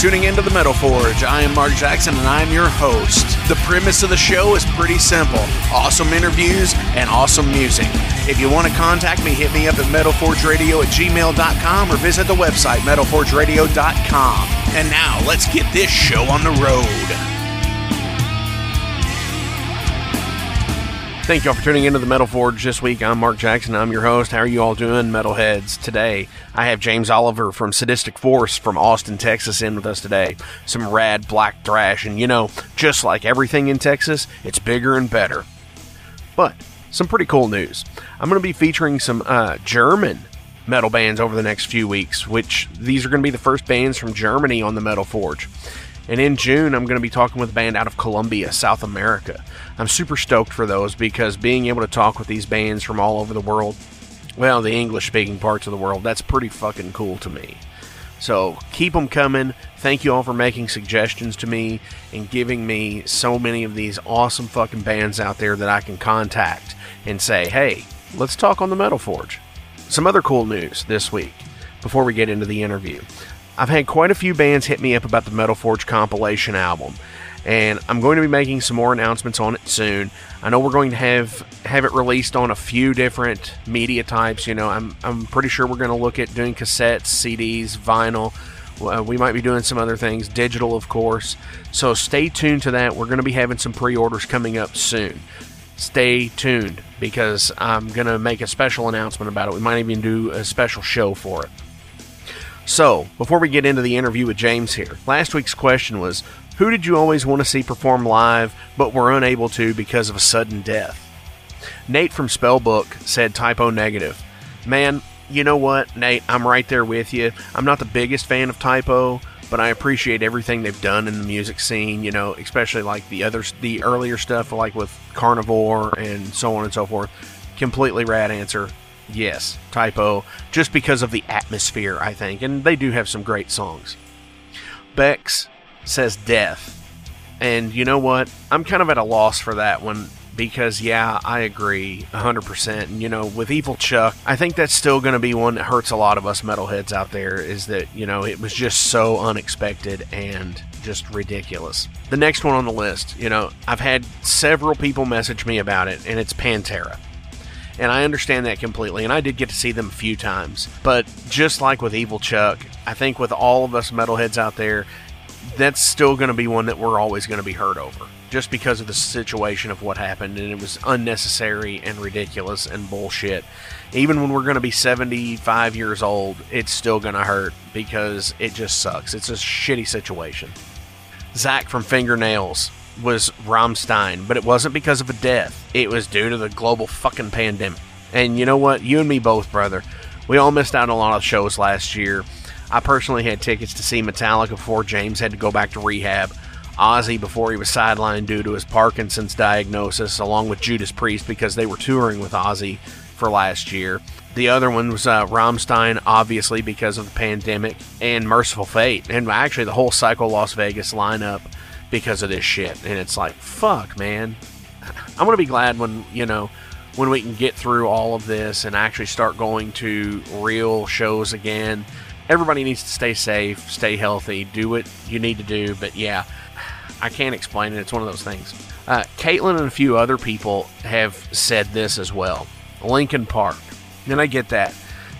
Tuning into the Metal Forge. I am Mark Jackson and I'm your host. The premise of the show is pretty simple awesome interviews and awesome music. If you want to contact me, hit me up at metalforgeradio at gmail.com or visit the website metalforgeradio.com. And now let's get this show on the road. Thank y'all for tuning into the Metal Forge this week. I'm Mark Jackson. I'm your host. How are you all doing, metalheads? Today, I have James Oliver from Sadistic Force from Austin, Texas, in with us today. Some rad black thrash, and you know, just like everything in Texas, it's bigger and better. But some pretty cool news. I'm going to be featuring some uh, German metal bands over the next few weeks, which these are going to be the first bands from Germany on the Metal Forge. And in June, I'm going to be talking with a band out of Colombia, South America. I'm super stoked for those because being able to talk with these bands from all over the world, well, the English speaking parts of the world, that's pretty fucking cool to me. So keep them coming. Thank you all for making suggestions to me and giving me so many of these awesome fucking bands out there that I can contact and say, hey, let's talk on the Metal Forge. Some other cool news this week before we get into the interview. I've had quite a few bands hit me up about the Metal Forge compilation album, and I'm going to be making some more announcements on it soon. I know we're going to have have it released on a few different media types. You know, I'm I'm pretty sure we're going to look at doing cassettes, CDs, vinyl. Uh, we might be doing some other things, digital, of course. So stay tuned to that. We're going to be having some pre-orders coming up soon. Stay tuned because I'm going to make a special announcement about it. We might even do a special show for it. So, before we get into the interview with James here, last week's question was Who did you always want to see perform live but were unable to because of a sudden death? Nate from Spellbook said Type O Negative. Man, you know what, Nate? I'm right there with you. I'm not the biggest fan of Type O, but I appreciate everything they've done in the music scene, you know, especially like the other the earlier stuff like with Carnivore and so on and so forth. Completely rad answer. Yes, Type O, just because of the atmosphere, I think, and they do have some great songs. Bex says death. And you know what? I'm kind of at a loss for that one because, yeah, I agree 100%. And, you know, with Evil Chuck, I think that's still going to be one that hurts a lot of us metalheads out there is that, you know, it was just so unexpected and just ridiculous. The next one on the list, you know, I've had several people message me about it, and it's Pantera and I understand that completely. And I did get to see them a few times, but just like with Evil Chuck, I think with all of us metalheads out there, that's still going to be one that we're always going to be hurt over, just because of the situation of what happened, and it was unnecessary and ridiculous and bullshit. Even when we're going to be 75 years old, it's still going to hurt because it just sucks. It's a shitty situation. Zach from Fingernails was Rammstein, but it wasn't because of a death. It was due to the global fucking pandemic. And you know what? You and me both, brother. We all missed out on a lot of shows last year. I personally had tickets to see Metallica before James had to go back to rehab. Ozzy before he was sidelined due to his Parkinson's diagnosis, along with Judas Priest because they were touring with Ozzy for last year. The other one was uh, Rammstein, obviously because of the pandemic, and Mercyful Fate, and actually the whole Psycho Las Vegas lineup because of this shit. And it's like, fuck, man. I'm going to be glad when, you know, when we can get through all of this and actually start going to real shows again everybody needs to stay safe, stay healthy, do what you need to do. But yeah, I can't explain it. It's one of those things. Uh, Caitlin and a few other people have said this as well. Linkin Park. And I get that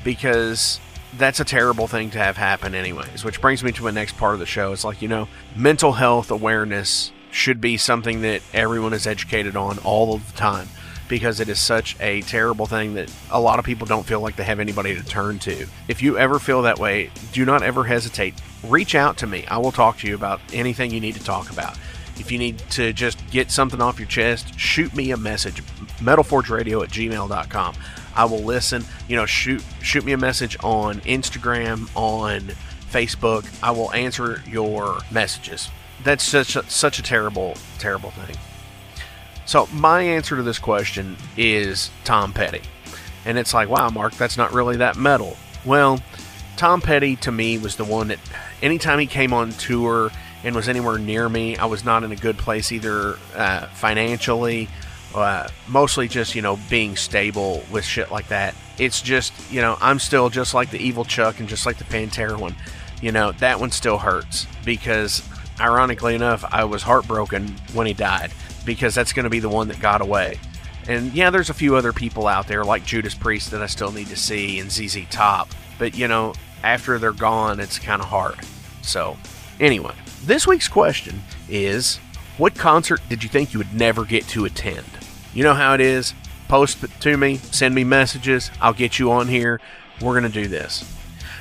because that's a terrible thing to have happen, anyways. Which brings me to my next part of the show. It's like, you know, mental health awareness should be something that everyone is educated on all of the time because it is such a terrible thing that a lot of people don't feel like they have anybody to turn to. If you ever feel that way, do not ever hesitate. Reach out to me. I will talk to you about anything you need to talk about. If you need to just get something off your chest, shoot me a message. MetalForgeRadio at gmail.com. I will listen. You know, shoot shoot me a message on Instagram, on Facebook. I will answer your messages. That's such a, such a terrible, terrible thing. So my answer to this question is Tom Petty. And it's like, wow, Mark, that's not really that metal. Well, Tom Petty to me was the one that anytime he came on tour and was anywhere near me, I was not in a good place either uh, financially, uh, mostly just, you know, being stable with shit like that. It's just, you know, I'm still just like the Evil Chuck and just like the Pantera one. You know, that one still hurts because, ironically enough, I was heartbroken when he died because that's going to be the one that got away. And yeah, there's a few other people out there like Judas Priest that I still need to see and ZZ Top. But you know, after they're gone, it's kind of hard. So, anyway, this week's question is What concert did you think you would never get to attend? You know how it is. Post to me, send me messages. I'll get you on here. We're going to do this.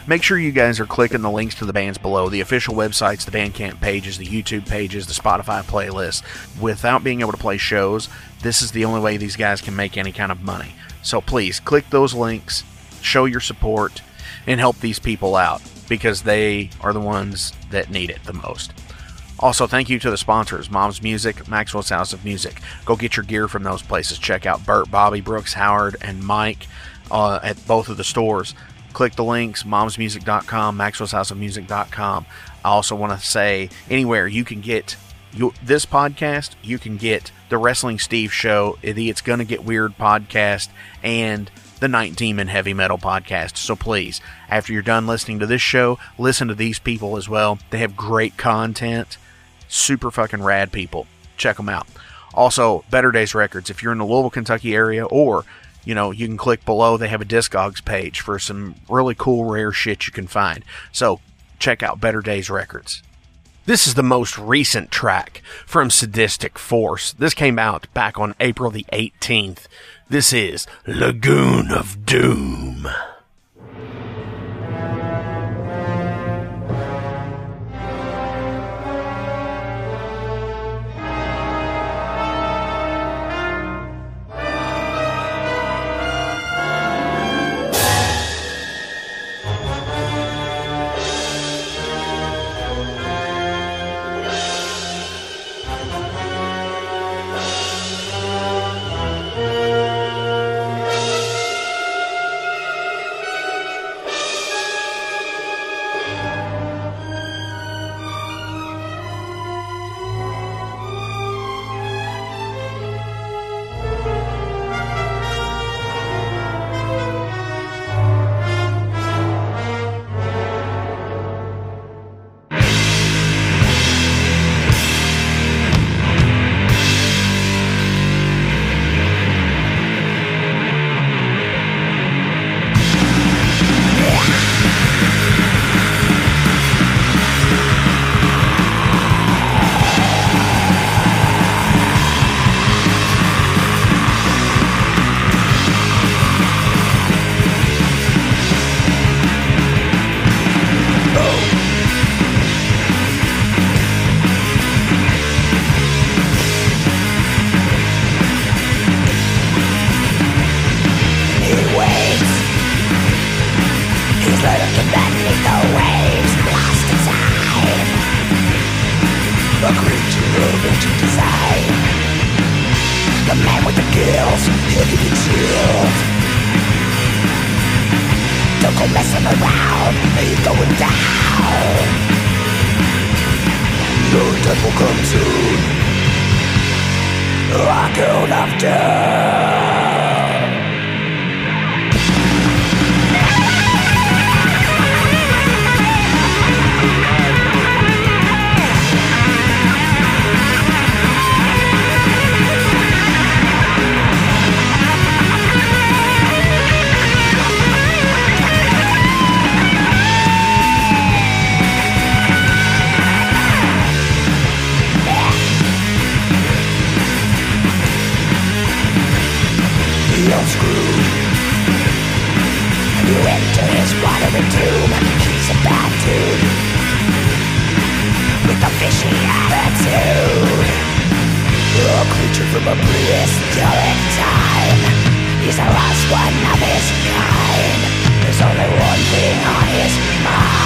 Make sure you guys are clicking the links to the bands below the official websites, the Bandcamp pages, the YouTube pages, the Spotify playlists. Without being able to play shows, this is the only way these guys can make any kind of money. So please click those links, show your support, and help these people out because they are the ones that need it the most. Also, thank you to the sponsors Mom's Music, Maxwell's House of Music. Go get your gear from those places. Check out Bert, Bobby, Brooks, Howard, and Mike uh, at both of the stores. Click the links momsmusic.com maxwell's house of music.com i also want to say anywhere you can get this podcast you can get the wrestling steve show the it's gonna get weird podcast and the night demon heavy metal podcast. So please after you're done listening to this show listen to these people as well. They have great content super fucking rad people check them out also better days records if you're in the louisville kentucky area or you know, you can click below. They have a Discogs page for some really cool, rare shit you can find. So check out Better Days Records. This is the most recent track from Sadistic Force. This came out back on April the 18th. This is Lagoon of Doom. For prehistoric time. He's the last one of his kind. There's only one thing on his mind.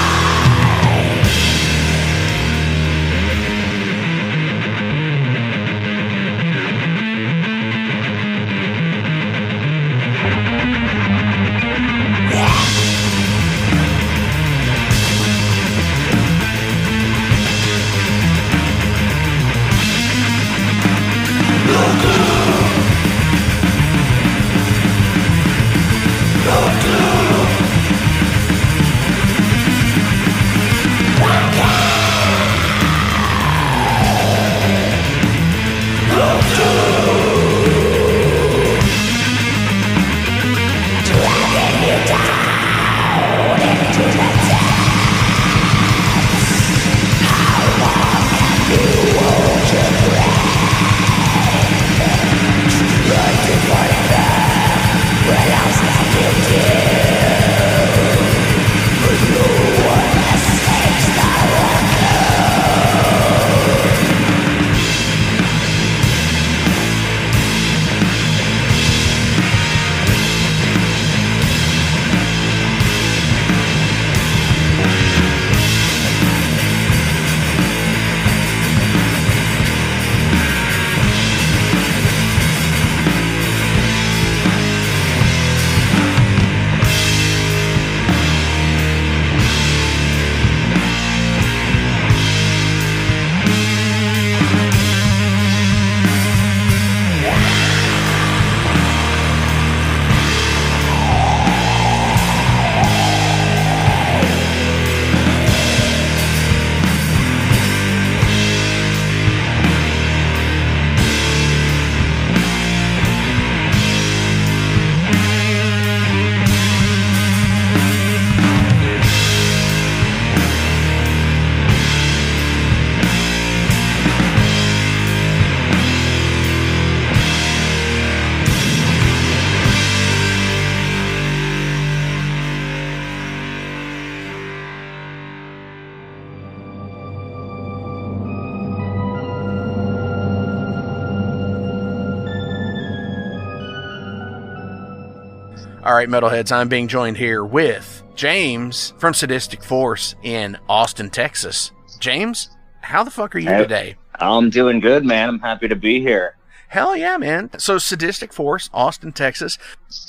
All right, metalheads, I'm being joined here with James from Sadistic Force in Austin, Texas. James, how the fuck are you Hey. today? I'm doing good, man. I'm happy to be here. Hell yeah, man. So, Sadistic Force, Austin, Texas.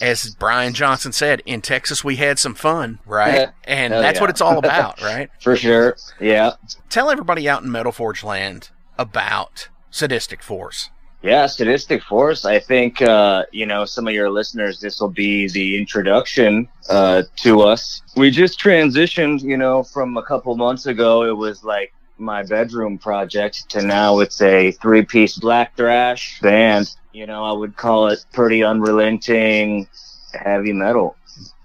As Brian Johnson said, in Texas we had some fun, right? And Hell that's yeah. what it's all about, right? For sure. Yeah. Tell everybody out in Metal Forge land about Sadistic Force. Yeah, Sadistic Force. I think, uh, you know, some of your listeners, this will be the introduction uh, to us. We just transitioned, you know, from a couple months ago. It was like my bedroom project to now it's a three piece black thrash band. You know, I would call it pretty unrelenting heavy metal.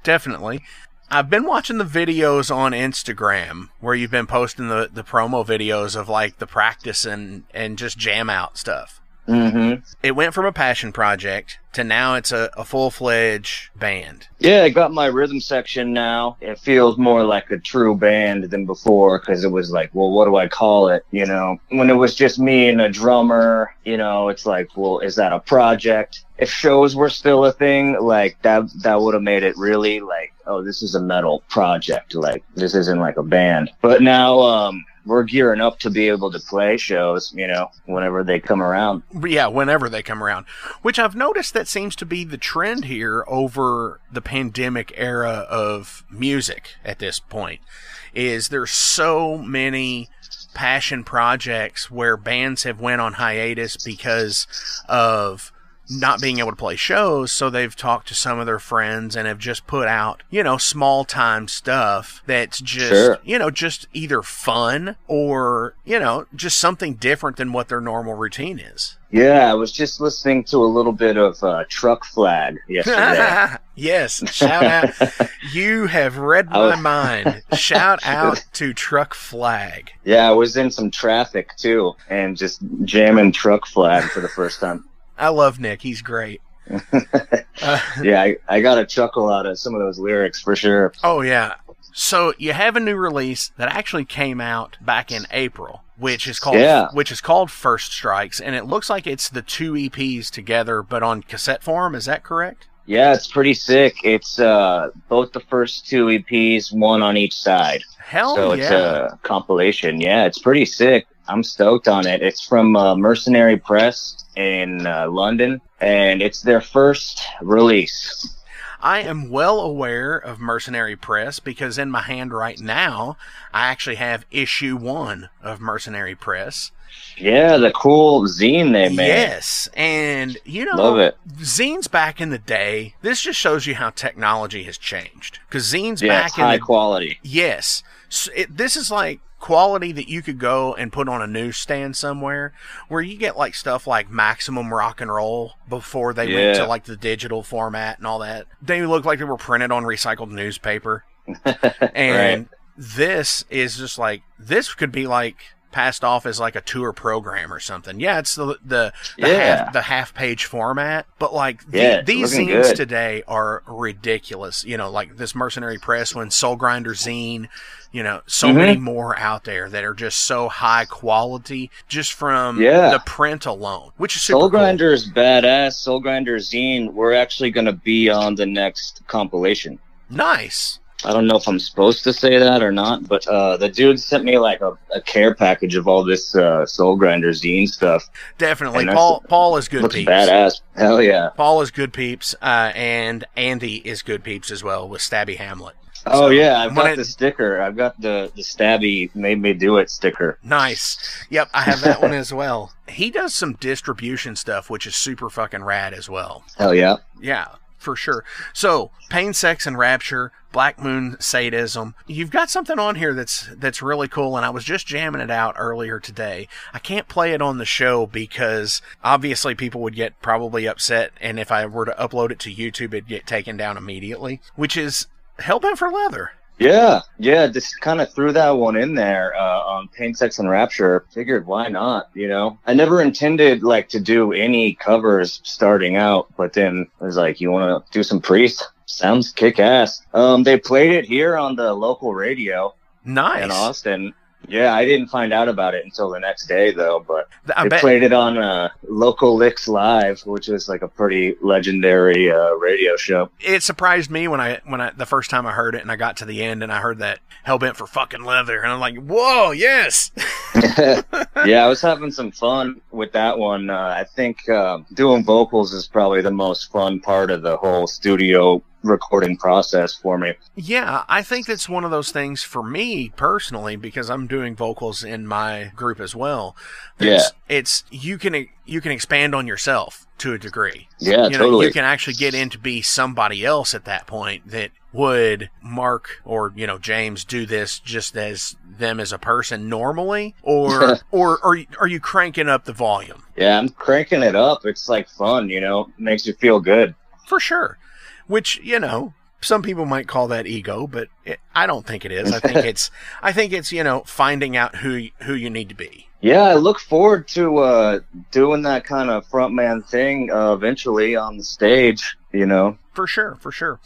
Definitely. I've been watching the videos on Instagram where you've been posting the, the promo videos of like the practice and, and just jam out stuff. Mm-hmm. It went from a passion project to now it's a, a full fledged band. Yeah, I got my rhythm section now. It feels more like a true band than before because it was like, well, what do I call it? You know, when it was just me and a drummer, you know, it's like, well, is that a project? If shows were still a thing, like that, that would have made it really like, oh, this is a metal project. Like this isn't like a band. But now, um, we're gearing up to be able to play shows, you know, whenever they come around. Yeah, whenever they come around. Which I've noticed that seems to be the trend here over the pandemic era of music at this point. Is there's so many passion projects where bands have went on hiatus because of not being able to play shows, so they've talked to some of their friends and have just put out, you know, small time stuff that's just, Sure. you know, just either fun or, you know, just something different than what their normal routine is. Yeah, I was just listening to a little bit of uh, Truck Flag yesterday. yes, shout out. You have read my was- mind. Shout out to Truck Flag. Yeah, I was in some traffic too, and just jamming truck flag for the first time. I love Nick. He's great. Uh, Yeah, I, I got a chuckle out of some of those lyrics for sure. oh, yeah. So you have a new release that actually came out back in April. which is called Yeah. which is called First Strikes, and it looks like it's the two EPs together, but on cassette form. Is that correct? Yeah, it's pretty sick. It's uh, both the first two EPs, one on each side. Hell so it's a compilation. Yeah, it's pretty sick. I'm stoked on it. It's from uh, Mercenary Press in uh, London, and it's their first release. I am well aware of Mercenary Press because in my hand right now, I actually have issue one of Mercenary Press. Yeah, the cool zine they made. Yes, and you know, Love it. zines back in the day. This just shows you how technology has changed. Because zines Yeah, back in high the quality. Yes. So it, this is like quality that you could go and put on a newsstand somewhere where you get like stuff like maximum rock and roll before they went to like the digital format and all that. They look like they were printed on recycled newspaper. and this is just like this could be like passed off as like a tour program or something. Yeah, it's the the, the Yeah. half the half page format, but like the- Yeah, these zines good. today are ridiculous. You know, like this Mercenary Press one, Soul Grinder zine. You know, so Mhm. many more out there that are just so high quality just from Yeah. the print alone, which is super Soul cool. Grinder is badass. Soul Grinder zine. We're actually going to be on the next compilation. Nice. I don't know if I'm supposed to say that or not, but uh, the dude sent me like a, a care package of all this uh, Soul Grinder zine stuff. Definitely. And Paul Paul is good Looks peeps. badass. Hell yeah. Paul is good peeps, uh, and Andy is good peeps as well with Stabby Hamlet. Oh So, yeah, I've got it- the sticker. I've got the the stabby made me do it sticker. Nice. Yep, I have that one as well. He does some distribution stuff, which is super fucking rad as well. Hell yeah. Yeah, for sure. So, pain, sex, and rapture, Black Moon sadism. You've got something on here that's that's really cool, and I was just jamming it out earlier today. I can't play it on the show because obviously people would get probably upset, and if I were to upload it to YouTube, it'd get taken down immediately. Which is Hellbent for Leather. Yeah, yeah. Just kind of threw that one in there uh, on Pain, Sex, and Rapture. Figured why not? You know, I never intended like to do any covers starting out, but then I was like, you want to do some Priest? Sounds kick ass. Um, they played it here on the local radio Nice. in Austin. Yeah, I didn't find out about it until the next day though, but I they bet. played it on uh, Local Licks Live, which is like a pretty legendary uh, radio show. it surprised me when I when I the first time I heard it and I got to the end and I heard that Hellbent for fucking leather and I'm like, whoa, yes. yeah, I was having some fun with that one. Uh, I think uh, doing vocals is probably the most fun part of the whole studio recording process for me. Yeah, I think that's one of those things for me personally because I'm doing vocals in my group as well. It's, it's you can you can expand on yourself to a degree. Yeah, you know, totally. you can actually get in to be somebody else at that point that would Mark or you know James do this just as them as a person normally, or or are are you cranking up the volume? yeah, I'm cranking it up. It's like fun, you know, makes you feel good. For sure. Which, you know, some people might call that ego, but it, I don't think it is. I think it's, I think it's, you know, finding out who, who you need to be. Yeah, I look forward to uh, doing that kind of frontman thing uh, eventually on the stage. You know, For sure, for sure.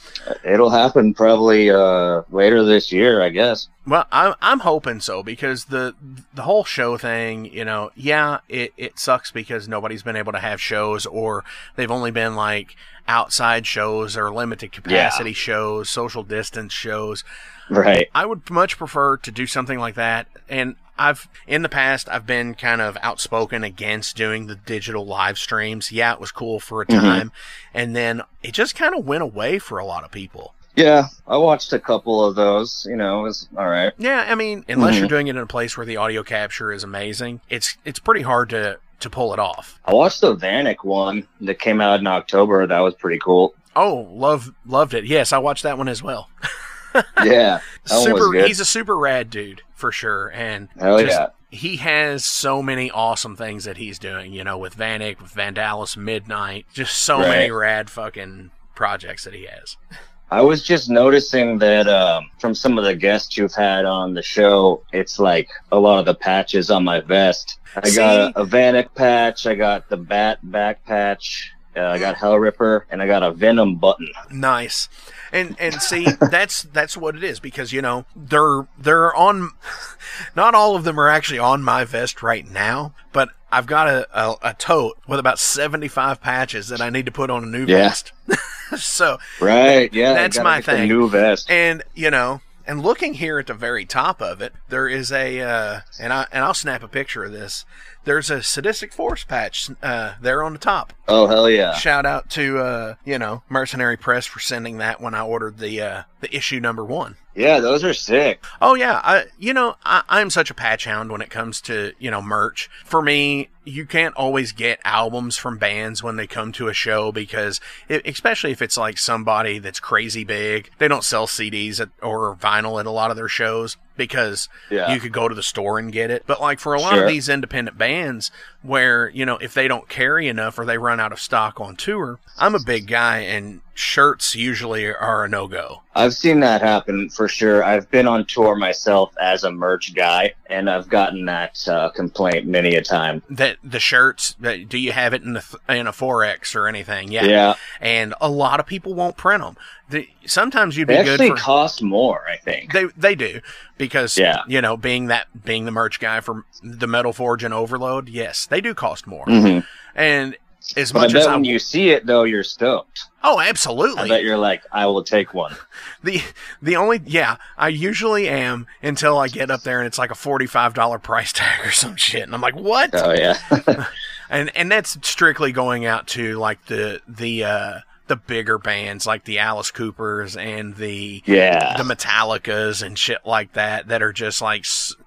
it'll happen probably uh, later this year, I guess. Well, I'm, I'm hoping so because the, the whole show thing, you know, yeah, it, it sucks because nobody's been able to have shows or they've only been like outside shows or limited capacity shows, social distance shows. Right. I would much prefer to do something like that. And I've, in the past, I've been kind of outspoken against doing the digital live streams. Yeah, it was cool for a Mhm. time. And then it just kind of went away for a lot of people. Yeah, I watched a couple of those. You know, it was all right. Yeah, I mean, unless Mhm. you're doing it in a place where the audio capture is amazing, it's, it's pretty hard to, to pull it off. I watched the Vanik one that came out in October. That was pretty cool. Oh, love, loved it. Yes, I watched that one as well. Yeah, that one was super, he's a super rad dude for sure. And Hell just- yeah. he has so many awesome things that he's doing, you know, with Vanik, with Vandalis, Midnight, just so Right. many rad fucking projects that he has. I was just noticing that um, from some of the guests you've had on the show, it's like a lot of the patches on my vest. I See? got a, a Vanik patch, I got the Bat back patch, uh, I got Hell Ripper, and I got a Venom button. Nice. And and see that's that's what it is because you know they're they're on not all of them are actually on my vest right now but i've got a, a, a tote with about 75 patches that i need to put on a new Yeah. vest so Right. Yeah. That's my thing. New vest. and you know and looking here at the very top of it there is a uh, and i and i'll snap a picture of this there's a sadistic force patch uh, there on the top Oh hell yeah. shout out to uh, you know mercenary press for sending that when i ordered the uh, the issue number one Yeah, those are sick. Oh yeah, I you know I, I'm such a patch hound when it comes to you know merch. For me, you can't always get albums from bands when they come to a show because, it, especially if it's like somebody that's crazy big, they don't sell CDs at, or vinyl at a lot of their shows because Yeah. you could go to the store and get it. But like for a lot Sure. of these independent bands, where you know if they don't carry enough or they run out of stock on tour, I'm a big guy and shirts usually are a no go. I've seen that happen for sure. I've been on tour myself as a merch guy, and I've gotten that uh, complaint many a time. that the shirts that do you have it in the in a 4x or anything yeah, Yeah, and a lot of people won't print them the, sometimes you'd they be good actually for cost more. I think. they they do because Yeah. you know being that being the merch guy for the metal forge and overload yes they do cost more hmm and as But I much bet as I when you see it though, you're stoked. oh absolutely. I bet you're like, I will take one. the the only yeah I usually am until I get up there and it's like a forty five dollar price tag or some shit and I'm like what Oh yeah, and and that's strictly going out to like the the uh the bigger bands like the Alice Coopers and the yeah. the Metallicas and shit like that that are just like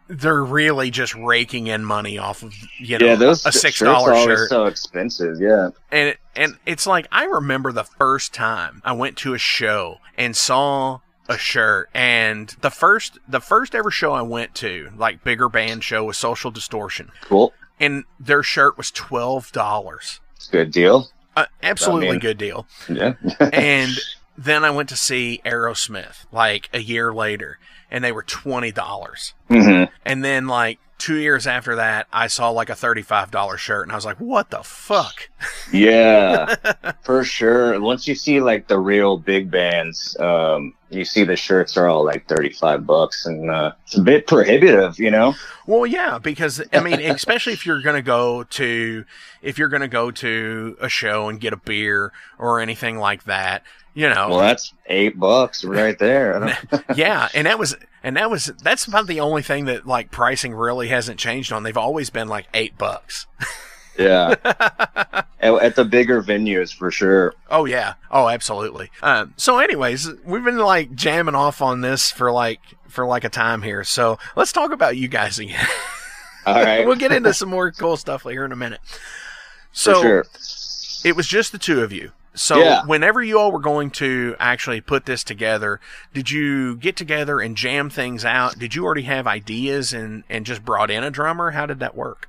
they're really just raking in money off of you know yeah, those a six dollar shirt so expensive. Yeah, and it, and it's like I remember the first time I went to a show and saw a shirt and the first the first ever show I went to like bigger band show was Social Distortion cool. and their shirt was twelve dollars. Good deal. Uh, absolutely I mean- good deal. Yeah. And then I went to see Aerosmith like a year later, and they were twenty dollars. hmm And then like two years after that, I saw like a thirty-five dollar shirt, and I was like, "What the fuck?" Yeah, for sure. Once you see like the real big bands, um, you see the shirts are all like thirty-five bucks, and uh, it's a bit prohibitive, you know. Well, yeah, because I mean, especially if you're gonna go to if you're gonna go to a show and get a beer or anything like that, you know, Well, that's eight bucks right there. Yeah, and that was and that was that's about the only thing that like pricing really hasn't changed on. They've always been like eight bucks. yeah, at, at the bigger venues for sure. Oh yeah, oh absolutely. Um, so, anyways, we've been like jamming off on this for like for like a time here. So let's talk about you guys again. All right, we'll get into some more cool stuff here in a minute. for So sure. it was just the two of you. So Yeah. whenever you all were going to actually put this together, did you get together and jam things out? Did you already have ideas and and just brought in a drummer? How did that work?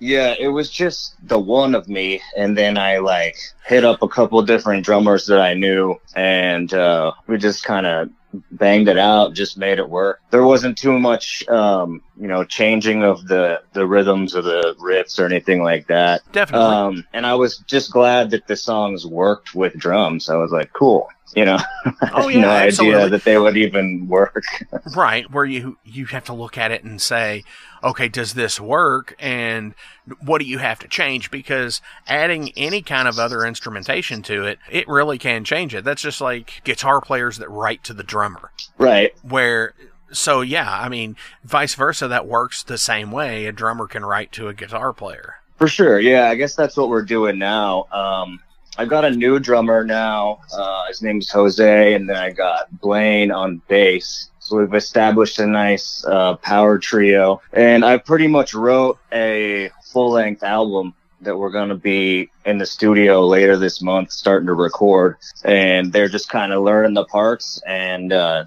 Yeah, it was just the one of me, and then I like hit up a couple different drummers that I knew, and uh, we just kind of banged it out, just made it work. There wasn't too much, um, you know, changing of the the rhythms or the riffs or anything like that. Definitely. Um, and I was just glad that the songs worked with drums. I was like, cool. You know, Oh, yeah, no absolutely. idea that they would even work. right where you you have to look at it and say okay does this work and what do you have to change because adding any kind of other instrumentation to it it really can change it that's just like guitar players that write to the drummer right. where so yeah i mean vice versa that works the same way a drummer can write to a guitar player For sure. Yeah, I guess that's what we're doing now. Um, I've got a new drummer now. Uh, his name's Jose, and then I got Blaine on bass. So we've established a nice uh, power trio, and I pretty much wrote a full length album that we're going to be in the studio later this month, starting to record. And they're just kind of learning the parts, and uh,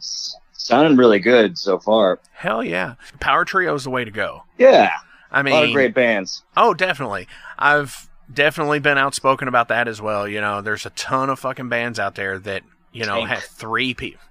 sounding really good so far. hell yeah power trio is the way to go Yeah, i a lot of mean great bands. Oh, definitely. I've definitely been outspoken about that as well. You know, there's a ton of fucking bands out there that you know Tank. have three people.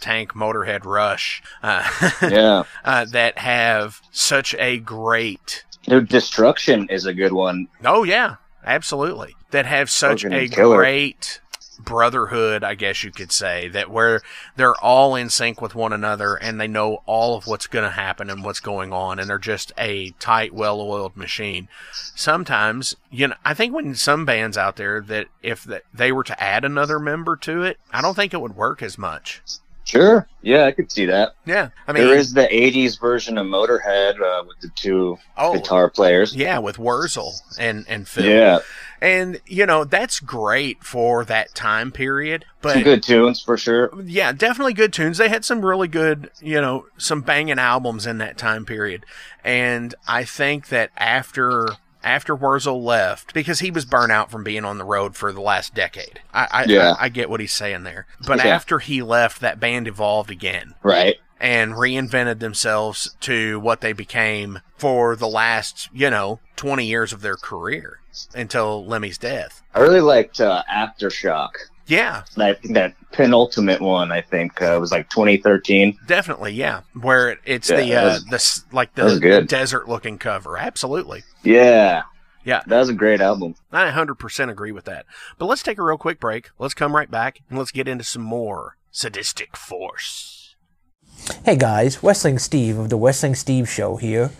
Tank, Motorhead, Rush, uh, Yeah. uh, that have such a great. Dude, Destruction is a good one. Oh yeah, absolutely. That have such a killer. great brotherhood, I guess you could say, that where they're all in sync with one another and they know all of what's going to happen and what's going on and they're just a tight, well-oiled machine. Sometimes, you know, I think when some bands out there that if they were to add another member to it, I don't think it would work as much. Sure. Yeah, I could see that. Yeah. I mean, there is the 80s version of Motorhead uh, with the two oh, guitar players. Yeah, with Wurzel and, and Phil. Yeah. And, you know, that's great for that time period. But some good tunes for sure. Yeah, definitely good tunes. They had some really good, you know, some banging albums in that time period. And I think that after after Wurzel left because he was burnt out from being on the road for the last decade. I I, yeah. I, I get what he's saying there, but yeah. after he left, that band evolved again, right? And reinvented themselves to what they became for the last, you know, twenty years of their career until Lemmy's death. I really liked uh, Aftershock. Yeah, that that penultimate one I think uh, was like 2013. Definitely, yeah. Where it's yeah, the uh, was, the like the desert looking cover. Absolutely. Yeah. Yeah. That was a great album. I 100% agree with that. But let's take a real quick break. Let's come right back and let's get into some more sadistic force. Hey guys, Wrestling Steve of the Wrestling Steve Show here.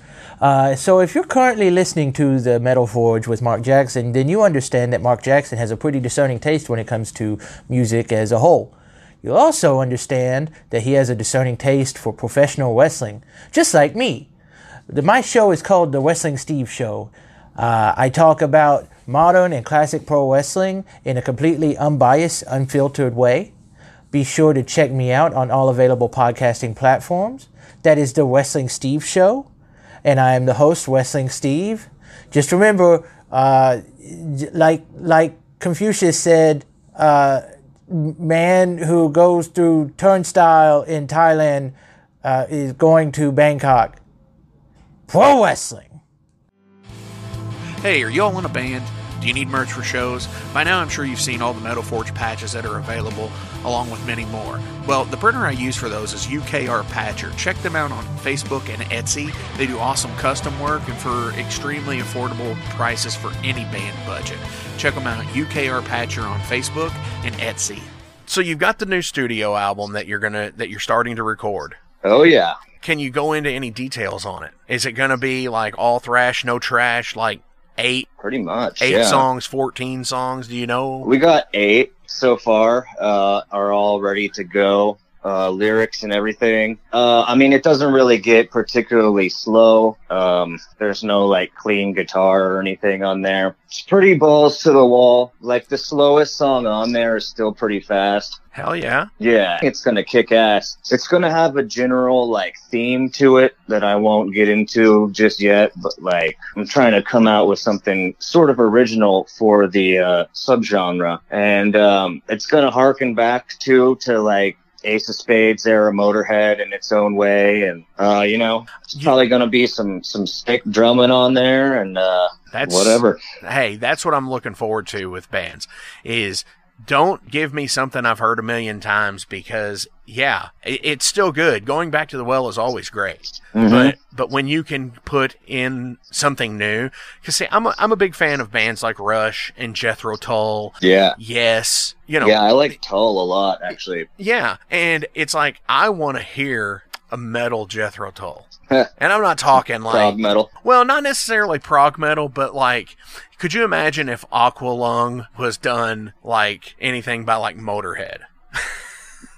Uh, so, if you're currently listening to the Metal Forge with Mark Jackson, then you understand that Mark Jackson has a pretty discerning taste when it comes to music as a whole. You'll also understand that he has a discerning taste for professional wrestling, just like me. The, my show is called The Wrestling Steve Show. Uh, I talk about modern and classic pro wrestling in a completely unbiased, unfiltered way. Be sure to check me out on all available podcasting platforms. That is The Wrestling Steve Show and I am the host, Wrestling Steve. Just remember, uh, like like Confucius said, uh, man who goes through turnstile in Thailand uh, is going to Bangkok. Pro wrestling. Hey, are y'all in a band? Do you need merch for shows? By now, I'm sure you've seen all the Metal Forge patches that are available, along with many more. Well, the printer I use for those is UKR Patcher. Check them out on Facebook and Etsy. They do awesome custom work and for extremely affordable prices for any band budget. Check them out, UKR Patcher on Facebook and Etsy. So you've got the new studio album that you're gonna that you're starting to record. Oh yeah. Can you go into any details on it? Is it gonna be like all thrash, no trash, like eight pretty much eight yeah. songs 14 songs do you know we got eight so far uh, are all ready to go uh, lyrics and everything. Uh, I mean, it doesn't really get particularly slow. Um, there's no like clean guitar or anything on there. It's pretty balls to the wall. Like the slowest song on there is still pretty fast. Hell yeah. Yeah, it's gonna kick ass. It's gonna have a general like theme to it that I won't get into just yet, but like I'm trying to come out with something sort of original for the uh, subgenre, and um, it's gonna harken back to to like Ace of Spades era Motorhead in its own way, and uh, you know, it's probably going to be some some stick drumming on there, and uh, that's whatever. Hey, that's what I'm looking forward to with bands. Is don't give me something I've heard a million times because yeah, it's still good. Going back to the well is always great, mm-hmm. but but when you can put in something new, because see, I'm a, I'm a big fan of bands like Rush and Jethro Tull. Yeah. Yes. You know. Yeah, I like Tull a lot actually. Yeah, and it's like I want to hear a metal Jethro Tull. and I'm not talking like prog metal. Well, not necessarily prog metal, but like, could you imagine if Aqualung was done like anything by like Motorhead?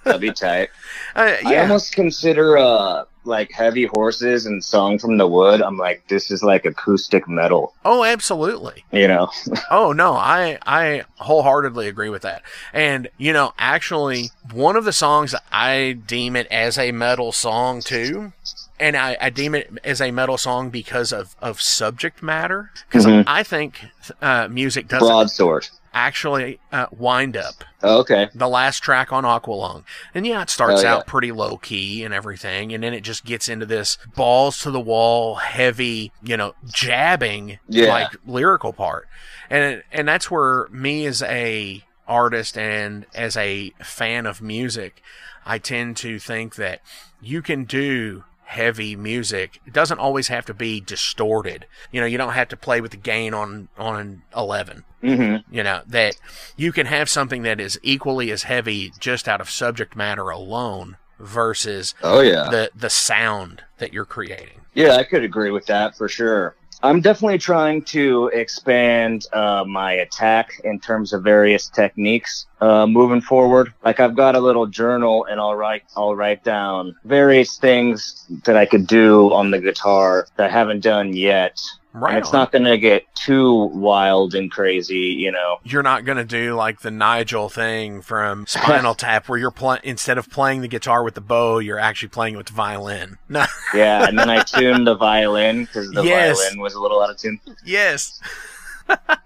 That'd be tight. Uh, yeah. I almost consider uh like heavy horses and song from the wood. I'm like, this is like acoustic metal. Oh, absolutely. You know. oh no, I I wholeheartedly agree with that. And you know, actually, one of the songs I deem it as a metal song too and I, I, deem it as a metal song because of, of subject matter. Because mm-hmm. I think uh, music doesn't broadsword actually uh, wind up. Oh, okay. The last track on Aqualung, and yeah, it starts oh, yeah. out pretty low key and everything, and then it just gets into this balls to the wall, heavy, you know, jabbing yeah. like lyrical part, and and that's where me as a artist and as a fan of music, I tend to think that you can do heavy music, it doesn't always have to be distorted. You know, you don't have to play with the gain on on an 11. hmm You know, that you can have something that is equally as heavy just out of subject matter alone versus Oh yeah. the the sound that you're creating. Yeah, I could agree with that for sure. I'm definitely trying to expand uh, my attack in terms of various techniques uh, moving forward. Like I've got a little journal, and I'll write I'll write down various things that I could do on the guitar that I haven't done yet. Right. and it's on. not going to get too wild and crazy, you know. you're not going to do like the Nigel thing from Spinal Tap where you're playing instead of playing the guitar with the bow, you're actually playing it with the violin. No. Yeah, and then I tuned the violin because the Yes. violin was a little out of tune. yes.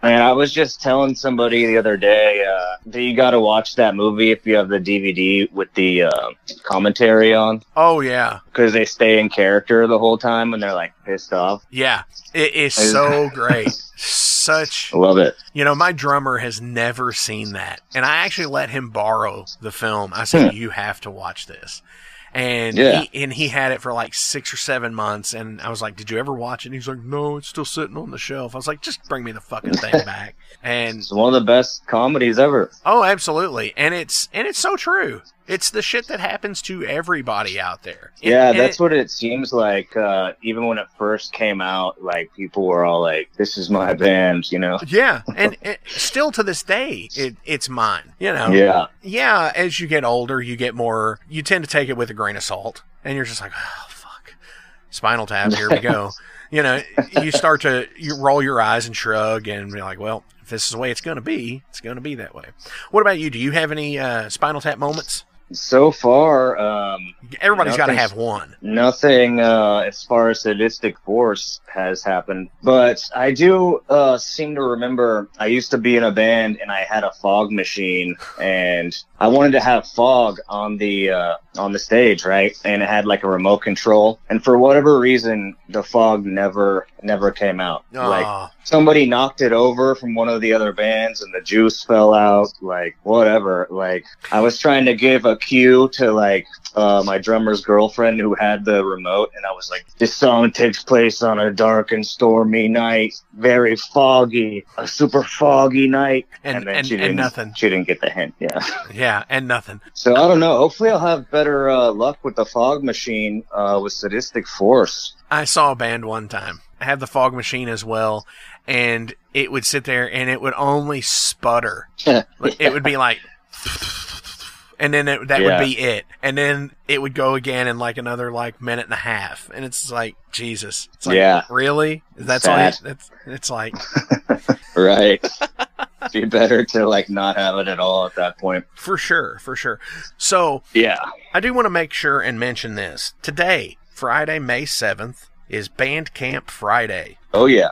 And I was just telling somebody the other day uh, that you got to watch that movie if you have the DVD with the uh, commentary on Oh yeah. because they stay in character the whole time and they're like pissed off. Yeah. It is so great. Such I love it. You know, my drummer has never seen that. And I actually let him borrow the film. I said, you have to watch this. And Yeah. he, and he had it for like six or seven months. And I was like, did you ever watch it? And he's like, no, it's still sitting on the shelf. I was like, just bring me the fucking thing back. And It's one of the best comedies ever. oh, absolutely. And it's, and it's so true. It's the shit that happens to everybody out there. And- Yeah, that's it- what it seems like. Uh, even when it first came out, like people were all like, "This is my band," you know. yeah. And it, still to this day, it, it's mine, you know? Yeah, yeah, as you get older, you get more, you tend to take it with a grain of salt. And you're just like, oh, fuck. Spinal tap, here we go. you know, you start to you roll your eyes and shrug and be like, well, if this is the way it's going to be, it's going to be that way. What about you? Do you have any uh, spinal tap moments? so far, um, Everybody's got to have one. Nothing uh, as far as sadistic force has happened, but I do uh, seem to remember I used to be in a band and I had a fog machine, and I wanted to have fog on the uh, on the stage, right? And it had like a remote control, and for whatever reason, the fog never never came out. Like Oh, somebody knocked it over from one of the other bands and the juice fell out. Like whatever. Like i was trying to give a cue to like uh, my drummer's girlfriend who had the remote. And i was like this song takes place on a dark and stormy night. Very foggy. A super foggy night. And- then and- she and didn't nothing. she didn't get the hint. Yeah. Yeah, and nothing. so i don't know. Hopefully i'll have better uh, luck with the fog machine uh, with sadistic force I saw a band one time. I had the fog machine as well, and it would sit there and it would only sputter. Like, It would be like, and then it, that Yeah. would be it, and then it would go again in like another like minute and a half, and it's like Jesus. It's like, Yeah. really? That's Sad. all. It's, it's like right be better to like not have it at all at that point for sure, for sure. So yeah I do want to make sure and mention this today, Friday, May seventh, is Bandcamp Friday. Oh yeah.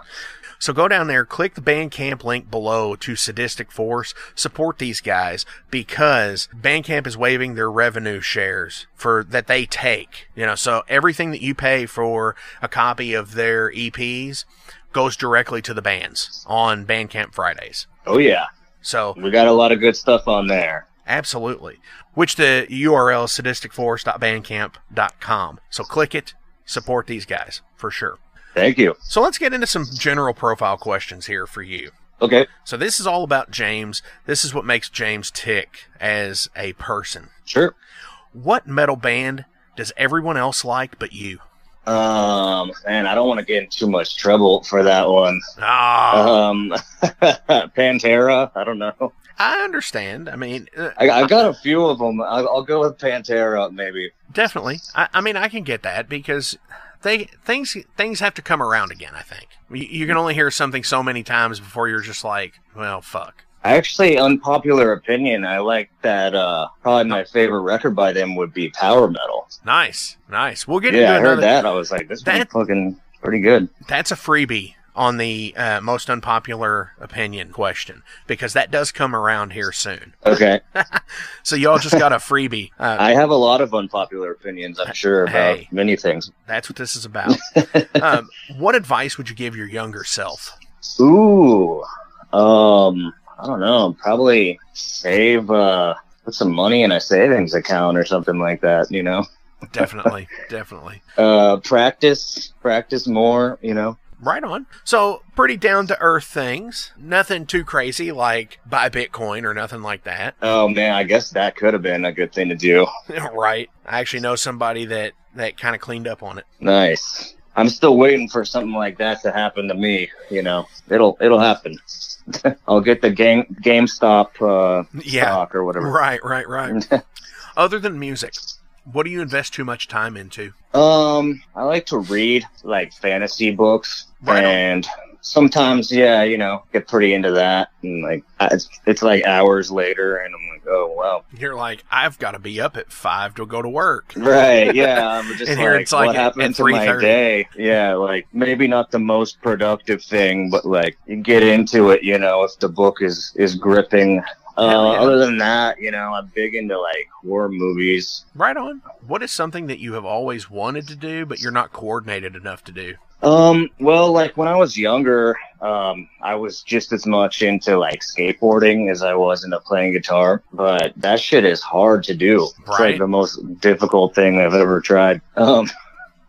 So go down there, click the Bandcamp link below to Sadistic Force, support these guys because Bandcamp is waiving their revenue shares for that they take. You know, so everything that you pay for a copy of their EPs goes directly to the bands on Bandcamp Fridays. Oh yeah. So We got a lot of good stuff on there. Absolutely. Which the URL is sadisticforce.bandcamp.com. So click it, support these guys for sure. Thank you. So let's get into some general profile questions here for you. Okay. So this is all about James. This is what makes James tick as a person. Sure. What metal band does everyone else like but you? Um, man, I don't want to get in too much trouble for that one. Ah, Um, Pantera. I don't know. I understand. I mean, uh, I, I got a few of them. I'll, I'll go with Pantera, maybe. definitely. I, I mean, I can get that because they things things have to come around again. I think you, you can only hear something so many times before you're just like, well, fuck. Actually, unpopular opinion. I like that. Uh, probably my favorite record by them would be Power Metal. Nice, nice. We'll get Yeah, I into heard that. I was like, this That- is fucking pretty good. That's a freebie on the uh, most unpopular opinion question because that does come around here soon. Okay. So y'all just got a freebie. Uh, I have a lot of unpopular opinions, I'm sure, about Hey. many things. that's what this is about. um, what advice would you give your younger self? Ooh. Um, I don't know. Probably save, uh, put some money in a savings account or something like that, you know? definitely, definitely. Uh, practice, practice more. You know. Right on. So, pretty down to earth things. Nothing too crazy like buy Bitcoin or nothing like that. Oh man, I guess that could have been a good thing to do. right. I actually know somebody that that kind of cleaned up on it. Nice. I'm still waiting for something like that to happen to me. You know, it'll it'll happen. I'll get the game GameStop uh, Yeah. stock or whatever. Right, right, right. Other than music, what do you invest too much time into? Um, I like to read like fantasy books, Right and sometimes, yeah, you know, get pretty into that, and like it's it's like hours later, and I'm like, oh wow, You're like, I've got to be up at five to go to work. right, yeah. I'm just And like, like what at- happened at to my day? Yeah, like maybe not the most productive thing, but like you get into it, you know, if the book is is gripping. Uh, yeah. Other than that, you know, I'm big into like horror movies. Right on. What is something that you have always wanted to do, but you're not coordinated enough to do? Um, well, like when I was younger, um, I was just as much into like skateboarding as I was into playing guitar, but that shit is hard to do. It's Right. like the most difficult thing I've ever tried. Um,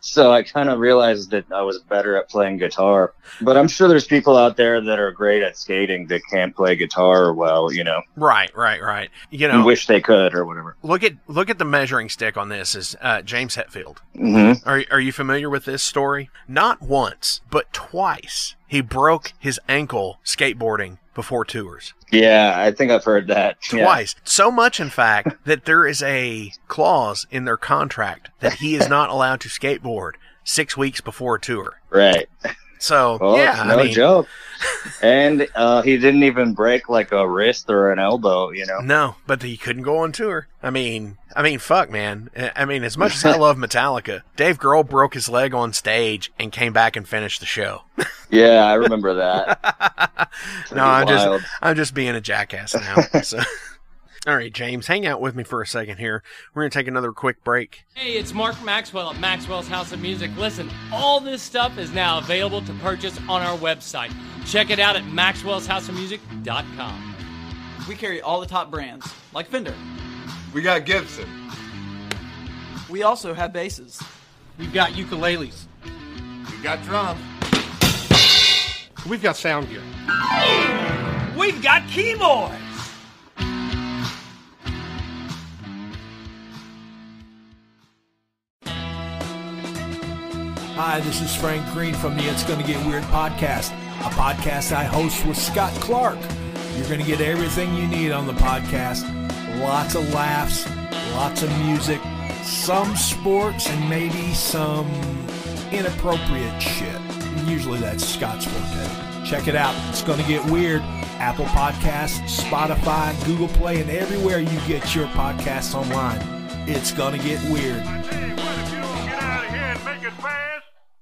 so I kind of realized that I was better at playing guitar, but I'm sure there's people out there that are great at skating that can't play guitar well, you know, Right, right, right. You know, wish they could or whatever. look at look at the measuring stick on this. Is uh, James Hetfield? hmm Are are you familiar with this story? Not once, but twice. He broke his ankle skateboarding before tours. Yeah, I think I've heard that. Yeah. Twice. So much, in fact, that there is a clause in their contract that he is not allowed to skateboard six weeks before a tour. Right. So, Well, yeah, no I mean, joke. and uh, he didn't even break like a wrist or an elbow, you know. no, but he couldn't go on tour. I mean, I mean, fuck, man. I I mean, as much as I love Metallica, Dave Grohl broke his leg on stage and came back and finished the show. Yeah, I remember that. no, I'm wild. just I'm just being a jackass now. so. All right, James, hang out with me for a second here. We're going to take another quick break. Hey, it's Mark Maxwell at Maxwell's House of Music. Listen, all this stuff is now available to purchase on our website. Check it out at maxwellshouseofmusic.com. We carry all the top brands, like Fender. We got Gibson. We also have basses. We've got ukuleles. We've got drums. We've got sound gear. We've got keyboards! Hi, this is Frank Green from the It's Gonna Get Weird podcast, a podcast I host with Scott Clark. You're gonna get everything you need on the podcast lots of laughs, lots of music, some sports, and maybe some inappropriate shit. Usually that's Scott's forte. Check it out. It's gonna get weird. Apple Podcasts, Spotify, Google Play, and everywhere you get your podcasts online. It's gonna get weird.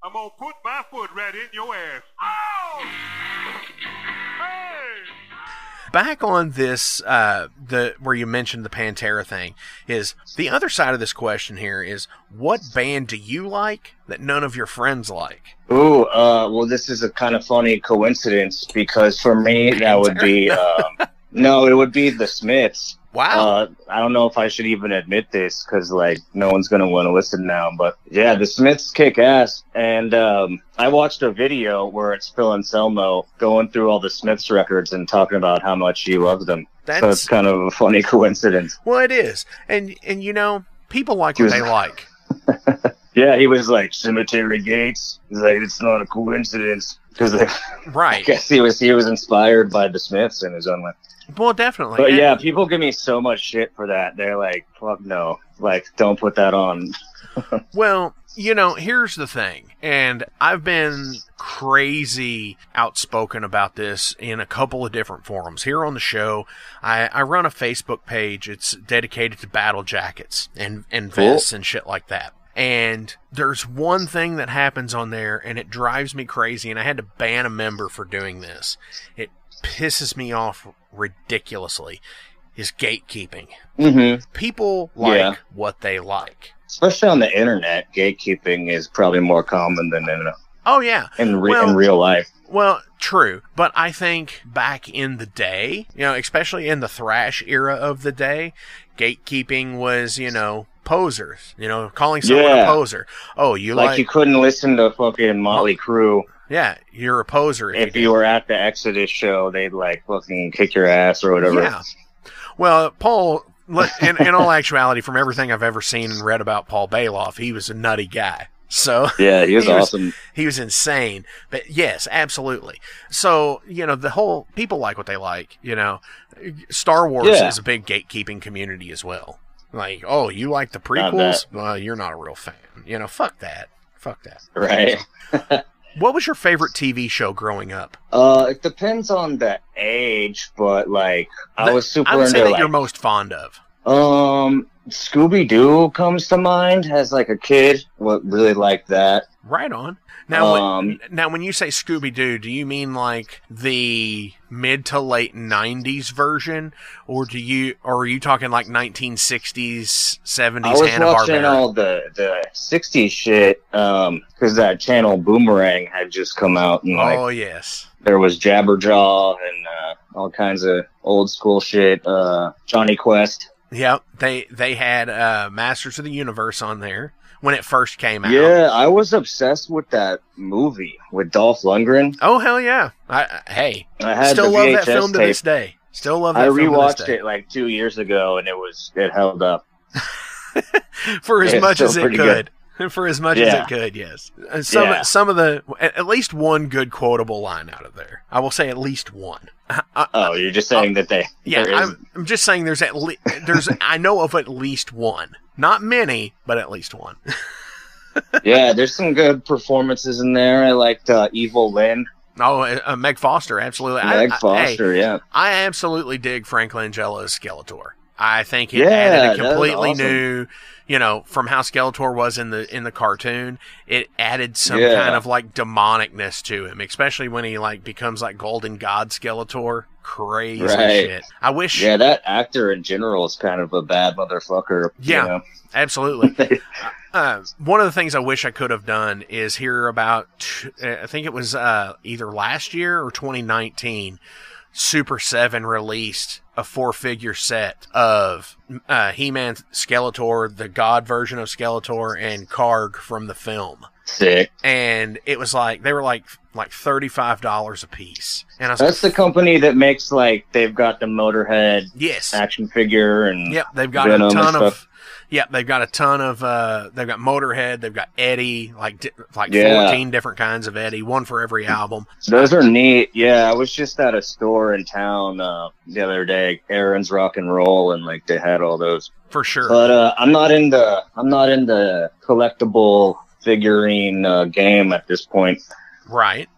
Fast? I'm gonna put my foot right in your ass. Oh! Hey! Back on this, uh, the where you mentioned the Pantera thing is the other side of this question here is what band do you like that none of your friends like? Ooh, uh, well, this is a kind of funny coincidence because for me that would be um, no, it would be the Smiths. Wow. Uh, I don't know if I should even admit this because like no one's gonna want to listen now, but yeah, the Smiths kick ass. And um, I watched a video where it's Phil Anselmo going through all the Smiths records and talking about how much he loves them. so That's- it's kind of a funny coincidence. well, it is, and and you know people like what they like. Yeah, he was like cemetery gates. He's like, it's not a coincidence because right. I guess he was he was inspired by the Smiths in his own way. Well, definitely. But And- yeah, people give me so much shit for that. They're like, fuck no, like don't put that on. Well, you know, here's the thing, and I've been crazy outspoken about this in a couple of different forums. Here on the show, I, I run a Facebook page. It's dedicated to battle jackets and, and Cool. vests and shit like that. And there's one thing that happens on there, and it drives me crazy, and I had to ban a member for doing this. It pisses me off ridiculously. Is gatekeeping. hmm People like Yeah. what they like. Especially on the internet, gatekeeping is probably more common than in Oh yeah. in, re- Well- in real life. Well, true, but I think back in the day, you know, especially in the thrash era of the day, gatekeeping was, you know, posers. You know, calling someone a poser. Oh, you like, like, you couldn't listen to fucking Motley Crue yeah, you're a poser. if you were at the Exodus show. They'd like fucking kick your ass or whatever. Yeah. Well, Paul, in, in all actuality, from everything I've ever seen and read about Paul Baloff, he was a nutty guy. So Yeah, he was awesome. he was insane. But yes, absolutely. So you know, the whole people like what they like. You know, Star Wars Yeah. is a big gatekeeping community as well. Like, oh, you like the prequels? Well, you're not a real fan. You know, fuck that. Fuck that. Right. What was your favorite TV show growing up? Uh, it depends on the age, but like I was super I would say into that like you're most fond of. um Scooby Doo comes to mind as like a kid. What really liked that. Right on. Now, when- Um, now, when you say Scooby Doo, do you mean like the mid to late '90s version, or do you, or are you talking like 1960s, 70s I was Hanna watching Barbera? all the the '60s shit um because that channel Boomerang had just come out and like oh yes, there was Jabberjaw and uh, all kinds of old school shit. Uh, Jonny Quest. yep. They they had uh, Masters of the Universe on there when it first came out. Yeah, I was obsessed with that movie with Dolph Lundgren. Oh hell yeah! I, I- hey, I still love that film to this day. Still love that I film to this rewatched it like two years ago, and it was it held up. for as It's much as it could. For as much as it could, yes. Some Yeah. some of the at least one good quotable line out of there. I will say at least one. I- Oh, you're just saying that they yeah, I'm, I'm just saying there's at least there's I know of at least one. Not many, but at least one. yeah, there's some good performances in there. I liked uh, Evil Lynn, Oh, uh, uh, Meg Foster, absolutely. I- Meg I- hey, Foster. yeah, I absolutely dig Frank Langella's Skeletor. I think it Yeah, added a completely awesome. new, you know, from how Skeletor was in the in the cartoon. It added some Yeah. kind of like demonicness to him, especially when he like becomes like Golden God Skeletor. Crazy Right. shit. I wish. yeah. That actor in general is kind of a bad motherfucker. you Yeah. know? Absolutely. uh, one of the things I wish I could have done is hear about. I think it was uh, either last year or 2019. Super Seven released a four-figure set of uh, He-Man, Skeletor, the God version of Skeletor, and Karg from the film. Sick. And it was like they were like like thirty-five dollars a piece. And I was That's the company that makes like they've got the Motorhead yes, action figure and Yep, they've got Venom a ton of. Yep, they've got a ton of. uh They've got Motorhead. They've got Eddie, like di- like Yeah. fourteen different kinds of Eddie, one for every album. Those are neat. Yeah, I was just at a store in town uh, the other day, Aaron's Rock and Roll, and like they had all those. For sure. But uh, I'm not in the I'm not in the collectible figurine uh, game at this point. right.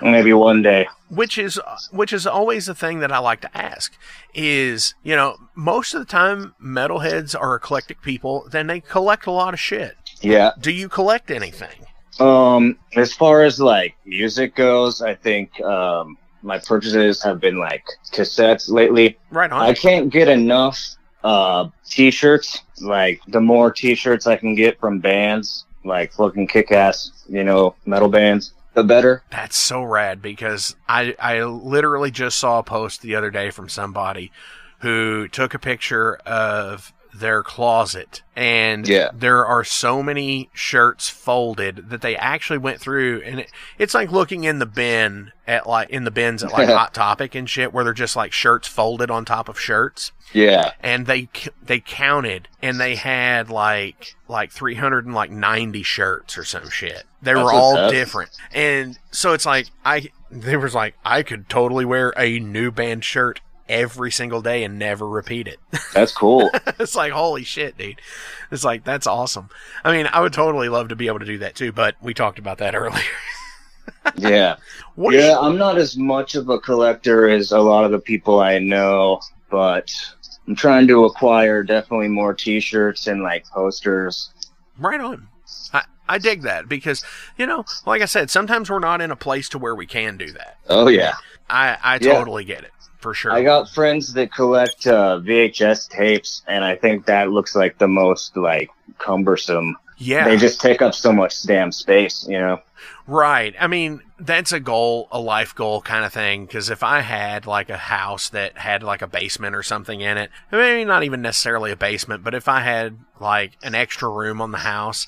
Maybe one day. Which is which is always the thing that I like to ask is you know most of the time metalheads are eclectic people, then they collect a lot of shit. Yeah. Do you collect anything? Um, as far as like music goes, I think um, my purchases have been like cassettes lately. Right on. I can't get enough uh, t-shirts. Like the more t-shirts I can get from bands, like fucking kick-ass, you know, metal bands, the better. That's so rad because I I literally just saw a post the other day from somebody who took a picture of their closet and Yeah. there are so many shirts folded that they actually went through and it, it's like looking in the bin at like in the bins at like hot topic and shit where they're just like shirts folded on top of shirts Yeah. and they they counted and they had like like 390 shirts or some shit they That's were all different and so it's like i there was like i could totally wear a new band shirt every single day and never repeat it That's cool. it's like holy shit dude it's like that's awesome i mean i would totally love to be able to do that too but we talked about that earlier yeah. What yeah, I'm not as much of a collector as a lot of the people I know, but I'm trying to acquire definitely more t-shirts and like posters. Right on. I, dig that because, you know, like I said, sometimes we're not in a place to where we can do that. Oh yeah. I, I Yeah. totally get it for sure. I got friends that collect uh, VHS tapes, and I think that looks like the most like cumbersome. yeah. They just take up so much damn space, you know. right. I mean, that's a goal, a life goal kind of thing. Because if I had like a house that had like a basement or something in it, maybe not even necessarily a basement, but if I had like an extra room on the house,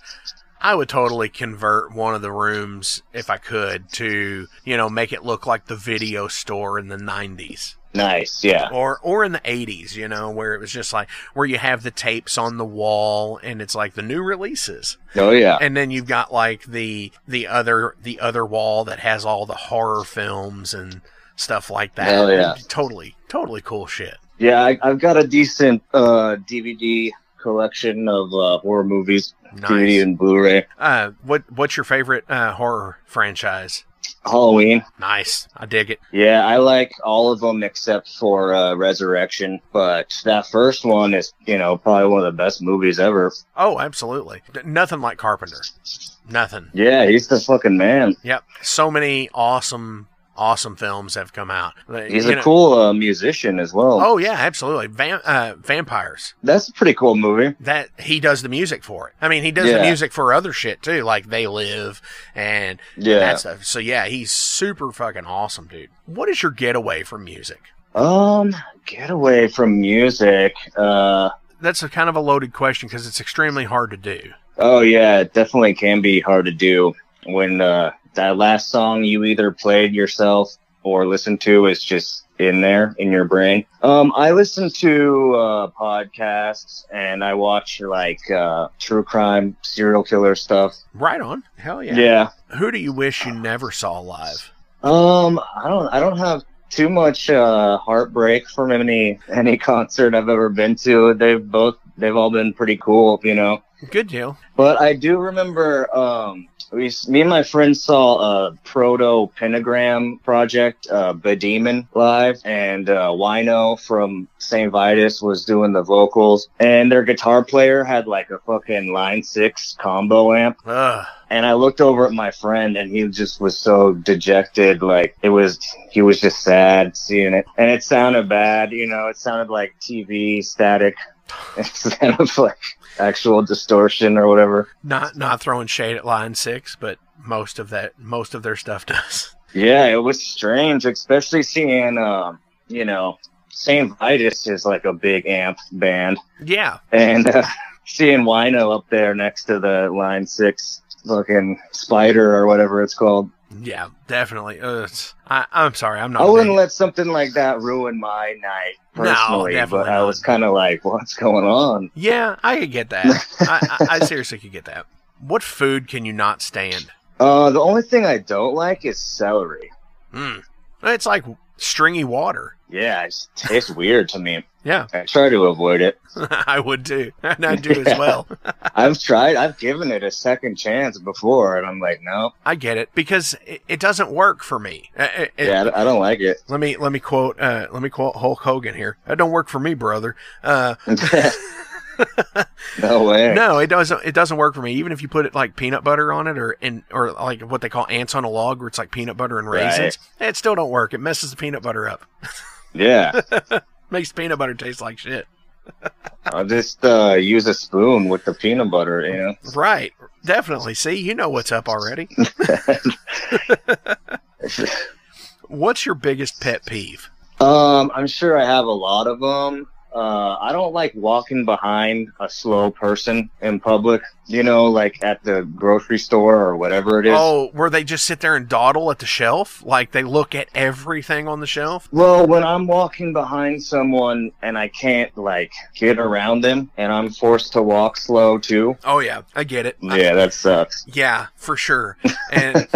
I would totally convert one of the rooms if I could to, you know, make it look like the video store in the 90s. Nice, yeah. Or or in the 80s, you know, where it was just like where you have the tapes on the wall and it's like the new releases. Oh yeah. And then you've got like the the other the other wall that has all the horror films and stuff like that. Hell yeah. Totally totally cool shit. Yeah, I, I've got a decent uh, DVD collection of uh, horror movies, Nice. DVD and Blu-ray. Uh what what's your favorite uh horror franchise? Halloween. Nice. I dig it. Yeah, I like all of them except for uh, Resurrection, but that first one is, you know, probably one of the best movies ever. Oh, absolutely. D- nothing like Carpenter. Nothing. Yeah, he's the fucking man. Yep. So many awesome, awesome films have come out. He's You a know- cool uh, musician as well. Oh yeah, absolutely. Uh, vampires. That's a pretty cool movie. That he does the music for it. I mean, he does the music for other shit too, like They Live and Yeah. that stuff. So yeah, he's super fucking awesome, dude. What is your getaway from music? Um, get away from music. Uh, That's a kind of a loaded question because it's extremely hard to do. oh yeah, it definitely can be hard to do when uh, that last song you either played yourself or listened to is just in there in your brain. Um, I listen to uh, podcasts and I watch like uh, true crime, serial killer stuff. Right on. Hell yeah. Yeah. Who do you wish you never saw live? Um, I don't, I don't have too much uh, heartbreak from any any concert I've ever been to. They've both, they've all been pretty cool, you know. Good deal. But I do remember, um, we, me and my friends saw a proto pentagram project, uh, Demon live, and uh, Wino from St. Vitus was doing the vocals, and their guitar player had like a fucking Line Six combo amp. Ugh. And I looked over at my friend, and he just was so dejected. Like it was, he was just sad seeing it, and it sounded bad. You know, it sounded like TV static instead of like actual distortion or whatever. Not not throwing shade at Line Six, but most of that most of their stuff does. Yeah, it was strange, especially seeing, um, you know, St. Vitus is like a big amp band, Yeah. and uh, seeing Wino up there next to the Line Six fucking Spider or whatever it's called. Yeah, definitely. Uh, I, I'm sorry, I'm not. I wouldn't big- let something like that ruin my night No, personally, definitely but I was kind of like, what's going on? Yeah, I could get that. I, I, I seriously could get that. What food can you not stand? Uh, the only thing I don't like is celery. Hmm. It's like stringy water. Yeah, it tastes weird to me. Yeah, I try to avoid it. I would too, and I do as well. I've tried, I've given it a second chance before, and I'm like, no, I get it because it, it doesn't work for me. Uh, it- it- yeah, I don't like it. Let me let me quote uh, let me quote Hulk Hogan here. That don't work for me, brother. Uh, no way. no, it doesn't. It doesn't work for me. Even if you put it like peanut butter on it, or in or like what they call ants on a log, where it's like peanut butter and raisins. It still don't work. It messes the peanut butter up. Yeah, Makes peanut butter taste like shit. I'll just uh, use a spoon with the peanut butter, you know. Right. Definitely. See, you know what's up already. What's your biggest pet peeve? Um, I'm sure I have a lot of them. Uh, I don't like walking behind a slow person in public. You know, like at the grocery store or whatever it is. Oh, where they just sit there and dawdle at the shelf? Like they look at everything on the shelf? Well, when I'm walking behind someone and I can't like get around them, and I'm forced to walk slow too. Oh yeah, I get it. Yeah, that sucks. Yeah, for sure. And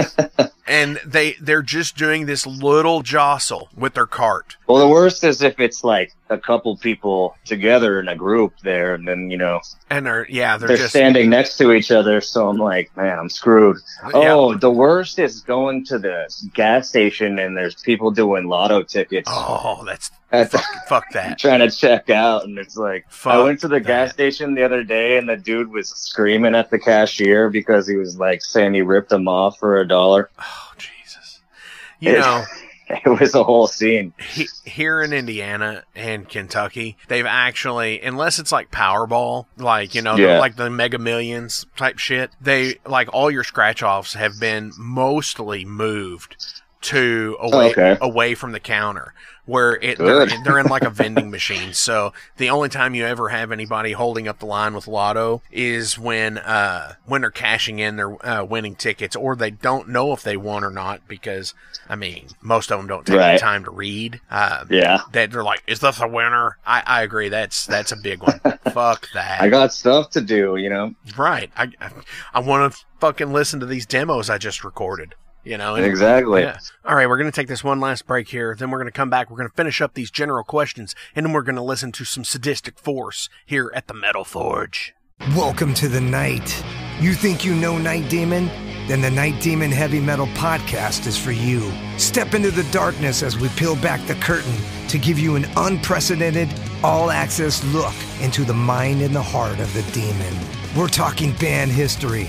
and they they're just doing this little jostle with their cart. Well, the worst is if it's like a couple people together in a group there, and then you know And they're yeah, they're, they're, just standing next to each other. So I'm like, man, I'm screwed. Oh, the worst is going to the gas station and there's people doing lotto tickets. Oh, that's At the- fuck, fuck that. trying to check out, and it's like I went to the gas station the other day, and the dude was screaming at the cashier because he was like saying he ripped him off for a dollar. Oh Jesus! You know, it was a whole scene. He, here in Indiana and Kentucky, they've actually, unless it's like Powerball, like, you know, the- like the Mega Millions type shit, they, like, all your scratch offs have been mostly moved to away, Okay. away from the counter where it, they're, they're in like a vending machine. So the only time you ever have anybody holding up the line with Lotto is when, uh, when they're cashing in their, uh, winning tickets or they don't know if they won or not because, I mean, most of them don't take the Right. time to read. Uh, Yeah. that they're like, is this a winner? I, I agree. That's, that's a big one. Fuck that. I got stuff to do, you know. right. I, I, I want to fucking listen to these demos I just recorded. You know, and- Exactly. Yeah. All right, we're going to take this one last break here. Then we're going to come back. We're going to finish up these general questions, and then we're going to listen to some sadistic force here at the Metal Forge. Welcome to the night. You think you know Night Demon? Then the Night Demon Heavy Metal Podcast is for you. Step into the darkness as we peel back the curtain to give you an unprecedented, all access look into the mind and the heart of the demon. We're talking band history,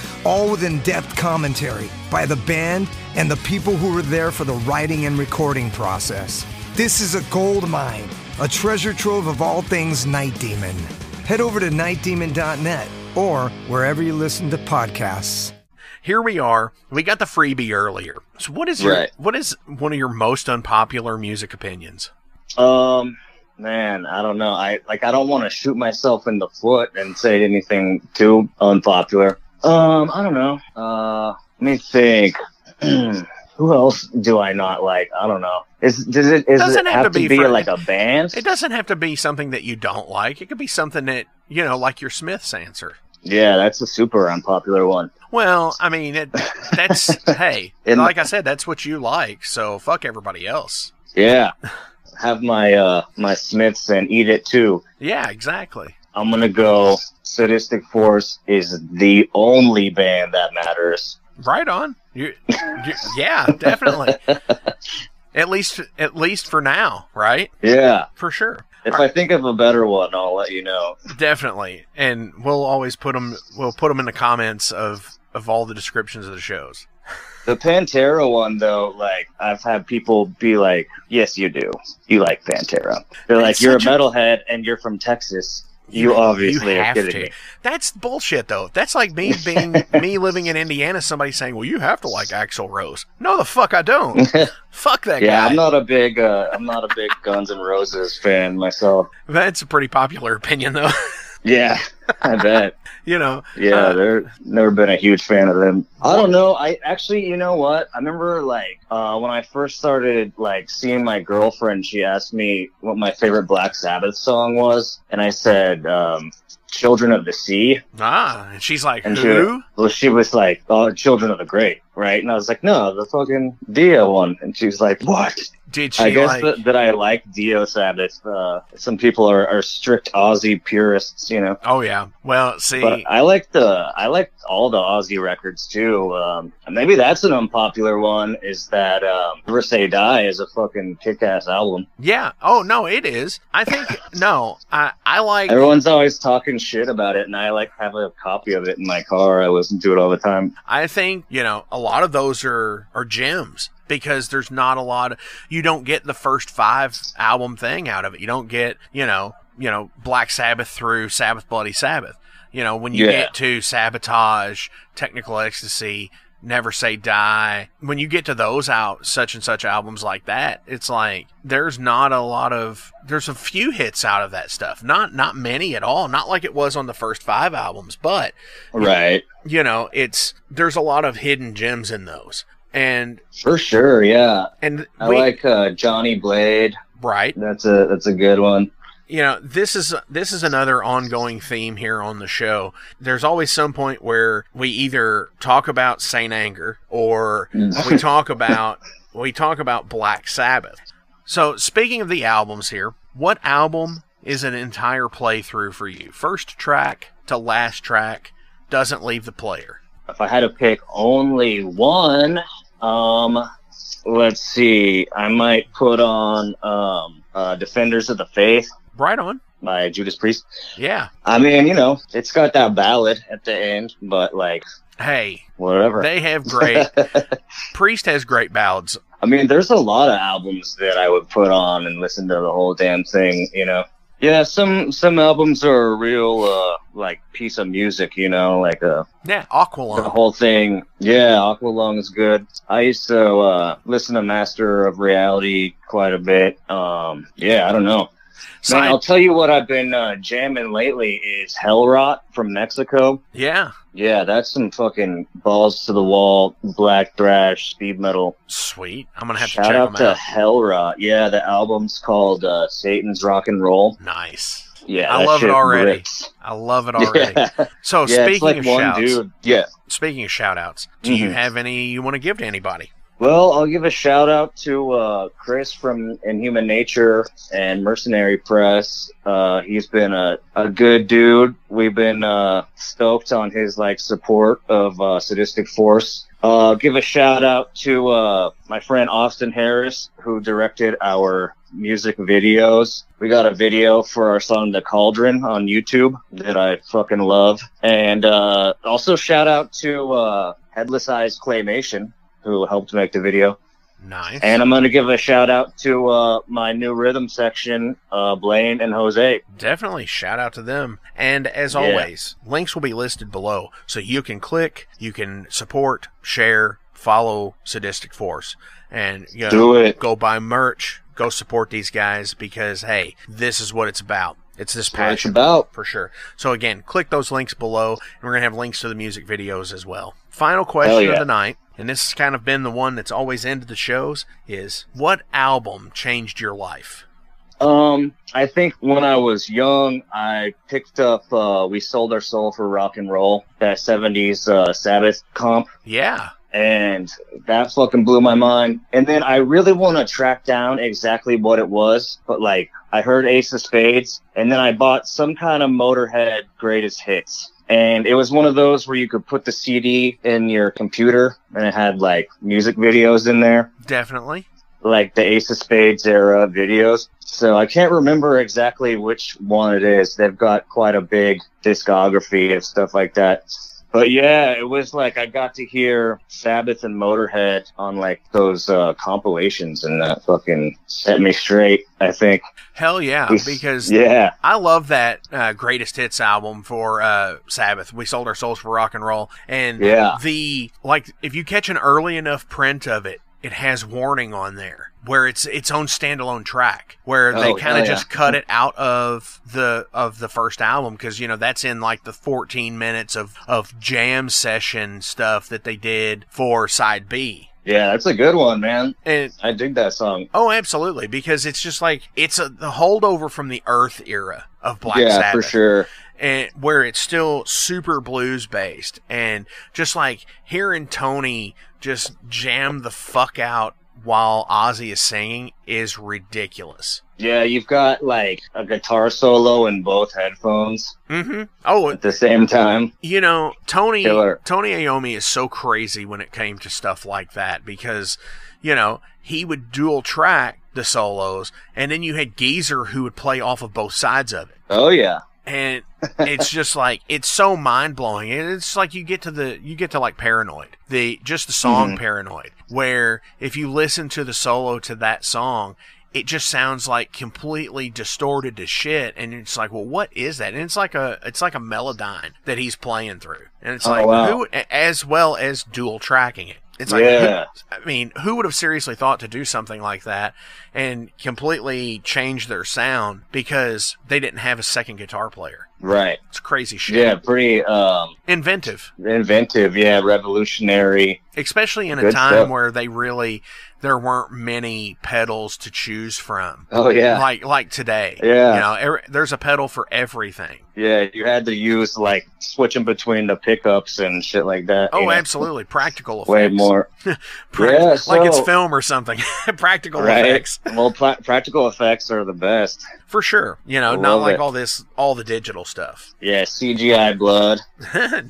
all with in depth commentary by the band and the people who were there for the writing and recording process. This is a gold mine, a treasure trove of all things Night Demon. Head over to nightdemon.net or wherever you listen to podcasts. Here we are. We got the freebie earlier. So, what is your Right. what is one of your most unpopular music opinions? Um, man, I don't know. I like I don't want to shoot myself in the foot and say anything too unpopular. Um, I don't know. Uh, let me think. Who else do I not like? I don't know. Is does it is Doesn't it have have, to be be, for- like a band? It doesn't have to be something that you don't like. It could be something that you know, like your Smiths answer. Yeah, that's a super unpopular one. Well, I mean, it, that's hey, In- like I said, that's what you like. So fuck everybody else. Yeah, have my uh my Smiths and eat it too. Yeah, exactly. I'm gonna go. Sadistic Force is the only band that matters. Right on. You, you, yeah, definitely. At least, at least for now, right? Yeah. For sure. If I think of a better one, I'll let you know. Definitely, and we'll always put them. We'll put them in the comments of of all the descriptions of the shows. The Pantera one, though, like I've had people be like, "Yes, you do. You like Pantera." They're like, "You're a such a- metalhead and you're from Texas. You, obviously you are have kidding to. me." That's bullshit, though. That's like me being me living in Indiana. Somebody saying, "Well, you have to like Axl Rose." No, the fuck I don't. fuck that yeah, guy. I'm not a big, uh, I'm not a big Guns N' Roses fan myself. That's a pretty popular opinion, though. Yeah, I bet. you know. Yeah, uh, they're never been a huge fan of them. I don't know. I actually, you know what? I remember like uh, when I first started like seeing my girlfriend. She asked me what my favorite Black Sabbath song was, and I said um, "Children of the Sea." ah, and she's like, And who? She, well, she was like, "Oh, Children of the Grave," right? And I was like, "No, the fucking Dio one." And she was like, "What?" Did she I guess like? that, that I like Dio Sabbath. Uh, some people are, are strict Ozzy purists, you know. oh yeah. Well, see, But I like the I like all the Ozzy records too. Um, maybe that's an unpopular one. Is that um, Never Say Die is a fucking kick-ass album. yeah. Oh no, it is. I think no. I I like. Everyone's always talking shit about it, and I like have a copy of it in my car. I listen to it all the time. I think, you know, a lot of those are, are gems because there's not a lot of, you don't get the first five album thing out of it. You don't get, you know, you know, Black Sabbath through Sabbath Bloody Sabbath. You know, when you Yeah. get to Sabotage, Technical Ecstasy, Never Say Die, when you get to those out, such and such albums like that, it's like there's not a lot of there's a few hits out of that stuff. Not not many at all. Not like it was on the first five albums, but Right. you know, it's there's a lot of hidden gems in those. And For sure, yeah. and I we, like uh, Johnny Blade. right. That's a that's a good one. You know, this is this is another ongoing theme here on the show. There's always some point where we either talk about Saint Anger or we talk about we talk about Black Sabbath. So, speaking of the albums here, what album is an entire playthrough for you? First track to last track doesn't leave the player. If I had to pick only one, um, let's see, I might put on um, uh, Defenders of the Faith. Right on. By Judas Priest. Yeah. I mean, you know, it's got that ballad at the end, but like, hey, whatever. They have great. Priest has great ballads. I mean, there's a lot of albums that I would put on and listen to the whole damn thing, you know. Yeah, some some albums are a real uh like piece of music, you know, like a yeah, Aqualung. The whole thing. Yeah, Aqualung is good. I used to uh listen to Master of Reality quite a bit. Um yeah, I don't know. Man, I'll tell you what I've been uh, jamming lately is Hellrot from Mexico. Yeah. Yeah, that's some fucking balls to the wall, black thrash, speed metal. Sweet. I'm gonna have Shout to check out them to out. Hellrot. Yeah, the album's called uh, Satan's Rock and Roll. Nice. Yeah, I love it already. rips. I love it already. Yeah. So Yeah, speaking like of shouts, dude. Yeah. Speaking of shout outs, do you Mhm. have any you want to give to anybody? Well, I'll give a shout out to uh, Chris from Inhuman Nature and Mercenary Press. Uh, he's been a, a good dude. We've been uh, stoked on his like support of uh, Sadistic Force. Uh, give a shout out to uh, my friend Austin Harris, who directed our music videos. We got a video for our song The Cauldron on YouTube that I fucking love. And uh, also shout out to uh, Headless Eyes Claymation, who helped make the video. Nice. And I'm going to give a shout out to uh, my new rhythm section, uh, Blaine and Jose. Definitely shout out to them. And as Yeah. always, links will be listed below so you can click, you can support, share, follow Sadistic Force, and you know, Do it. go buy merch, go support these guys because hey, this is what it's about. It's this passion about. for sure. So again, click those links below, and we're gonna have links to the music videos as well. Final question yeah. of the night, and this has kind of been the one that's always ended the shows, is what album changed your life? Um, I think when I was young, I picked up, uh, We Sold Our Soul for Rock and Roll, that 70s uh, Sabbath comp. Yeah. And that fucking blew my mind. And then I really want to track down exactly what it was, but like I heard Ace of Spades, and then I bought some kind of Motorhead Greatest Hits. And it was one of those where you could put the CD in your computer and it had like music videos in there, Definitely. like the Ace of Spades era videos. So I can't remember exactly which one it is. They've got quite a big discography of stuff like that. But yeah, it was like I got to hear Sabbath and Motorhead on like those uh, compilations, and that fucking set me straight. I think. Hell yeah, It's- because yeah. I love that uh, greatest hits album for uh, Sabbath. We sold our souls for rock and roll, and Yeah. the like if you catch an early enough print of it, it has warning on there where it's its own standalone track where they Oh, kind of oh, hell just yeah. cut it out of the of the first album because you know that's in like the 14 minutes of of jam session stuff that they did for side B. Yeah, that's a good one, man. And I dig that song. Oh, absolutely, because it's just like it's a the holdover from the Earth era of Black yeah, Sabbath, for sure. And where it's still super blues based, and just like hearing Tony just jam the fuck out while Ozzy is singing is ridiculous. Yeah, you've got like a guitar solo in both headphones Mm-hmm. Oh, at the same time. you know, Tony Killer. Tony Iommi is so crazy when it came to stuff like that because, you know, he would dual track the solos, and then you had Geezer who would play off of both sides of it. Oh yeah. And it's just like it's so mind blowing. And it's like you get to the you get to like Paranoid, the just the song Mhm. Paranoid, where if you listen to the solo to that song, it just sounds like completely distorted to shit, and it's like, well, what is that? And it's like a it's like a melodyne that he's playing through, and it's Oh, like wow. who as well as dual tracking it. It's like, Yeah. I mean, who would have seriously thought to do something like that and completely change their sound because they didn't have a second guitar player? Right. It's crazy shit. Yeah, pretty um, Inventive. inventive. Yeah, revolutionary. especially in a time stuff. where they really there weren't many pedals to choose from. Oh, yeah. like like today. Yeah. you know, every, there's a pedal for everything. Yeah, you had to use like switching between the pickups and shit like that. Oh, you know? absolutely, practical effects. Way more. Prac- yeah, like it's film or something. practical right. effects Well, pla- practical effects are the best. for sure. You know, not like it. all this all the digital stuff. Yeah, CGI blood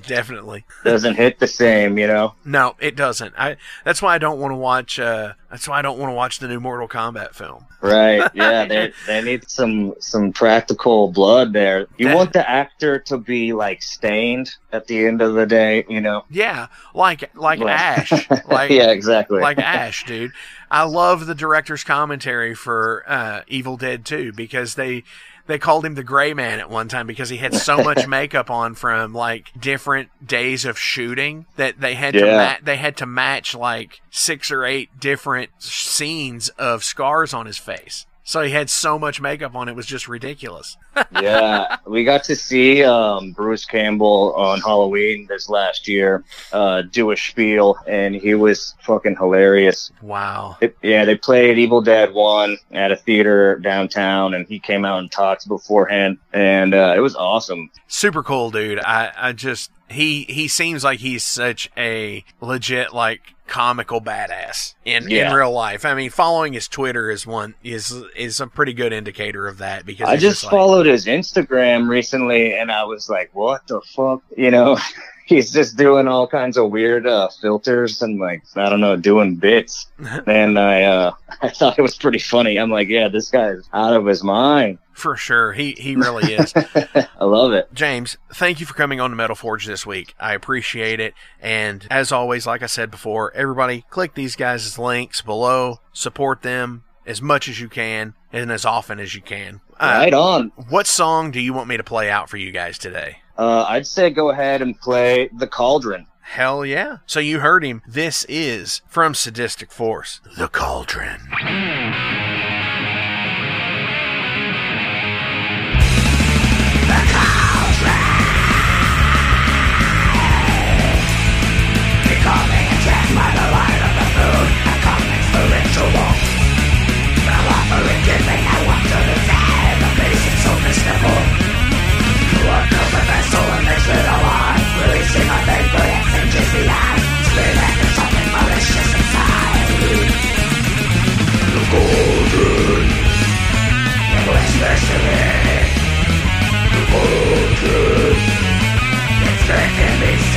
Definitely. doesn't hit the same. You know. No, it doesn't. I that's why I don't want to watch. Uh, that's why I don't want to watch the new Mortal Kombat film. Right. Yeah, they they need some some practical blood there. You That- want the actor to be like stained at the end of the day, you know. Yeah, like like Ash. Like yeah, exactly. like Ash, dude. I love the director's commentary for uh, Evil Dead 2 because they they called him the Gray Man at one time because he had so much makeup on from like different days of shooting that they had to ma- they had to match like six or eight different scenes of scars on his face. So he had so much makeup on it was just ridiculous. Yeah, we got to see um, Bruce Campbell on Halloween this last year uh, do a spiel, and he was fucking hilarious. Wow. It- yeah, they played Evil Dead One at a theater downtown, and he came out and talked beforehand, and uh, it was awesome. super cool dude i i just he he seems like he's such a legit like comical badass in in real life i mean following his twitter is one is is a pretty good indicator of that because I he's just like- followed his Instagram recently, and I was like, "What the fuck?" You know, he's just doing all kinds of weird uh, filters and like I don't know, doing bits. and I uh, I thought it was pretty funny. I'm like, "Yeah, this guy's out of his mind." for sure he he really is I love it. James, thank you for coming on to Metal Forge this week. I appreciate it. And as always, like I said before, everybody click these guys' links below, support them as much as you can and as often as you can. Uh, right on. What song do you want me to play out for you guys today? Uh, I'd say go ahead and play the Cauldron. Hell yeah. So you heard him. This is from Sadistic Force, The Cauldron. The vessel and makes it alive Releasing eye Screaming there's something malicious inside The It whispers to me The It's me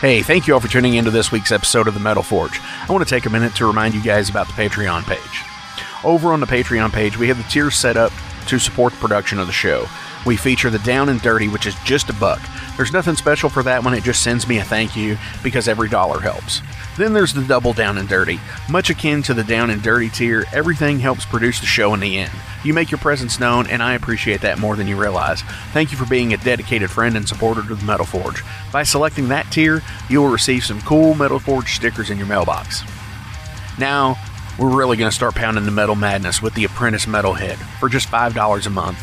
Hey, thank you all for tuning into this week's episode of the Metal Forge. I want to take a minute to remind you guys about the Patreon page. Over on the Patreon page, we have the tiers set up to support the production of the show. We feature the Down and Dirty, which is just a buck. There's nothing special for that one, it just sends me a thank you because every dollar helps. Then there's the Double Down and Dirty. Much akin to the Down and Dirty tier, everything helps produce the show in the end. You make your presence known, and I appreciate that more than you realize. Thank you for being a dedicated friend and supporter to the Metal Forge. By selecting that tier, you will receive some cool Metal Forge stickers in your mailbox. Now, we're really going to start pounding the metal madness with the Apprentice Metalhead for just $5 a month.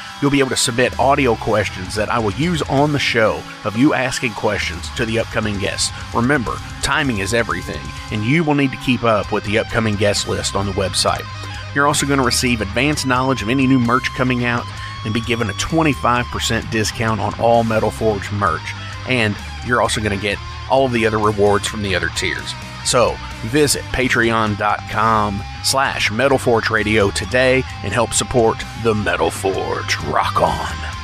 You'll be able to submit audio questions that I will use on the show of you asking questions to the upcoming guests. Remember, timing is everything, and you will need to keep up with the upcoming guest list on the website. You're also going to receive advanced knowledge of any new merch coming out and be given a 25% discount on all Metal Forge merch. And you're also going to get all of the other rewards from the other tiers. So visit patreon.com slash Metal Forge Radio today and help support the Metal Forge. Rock on.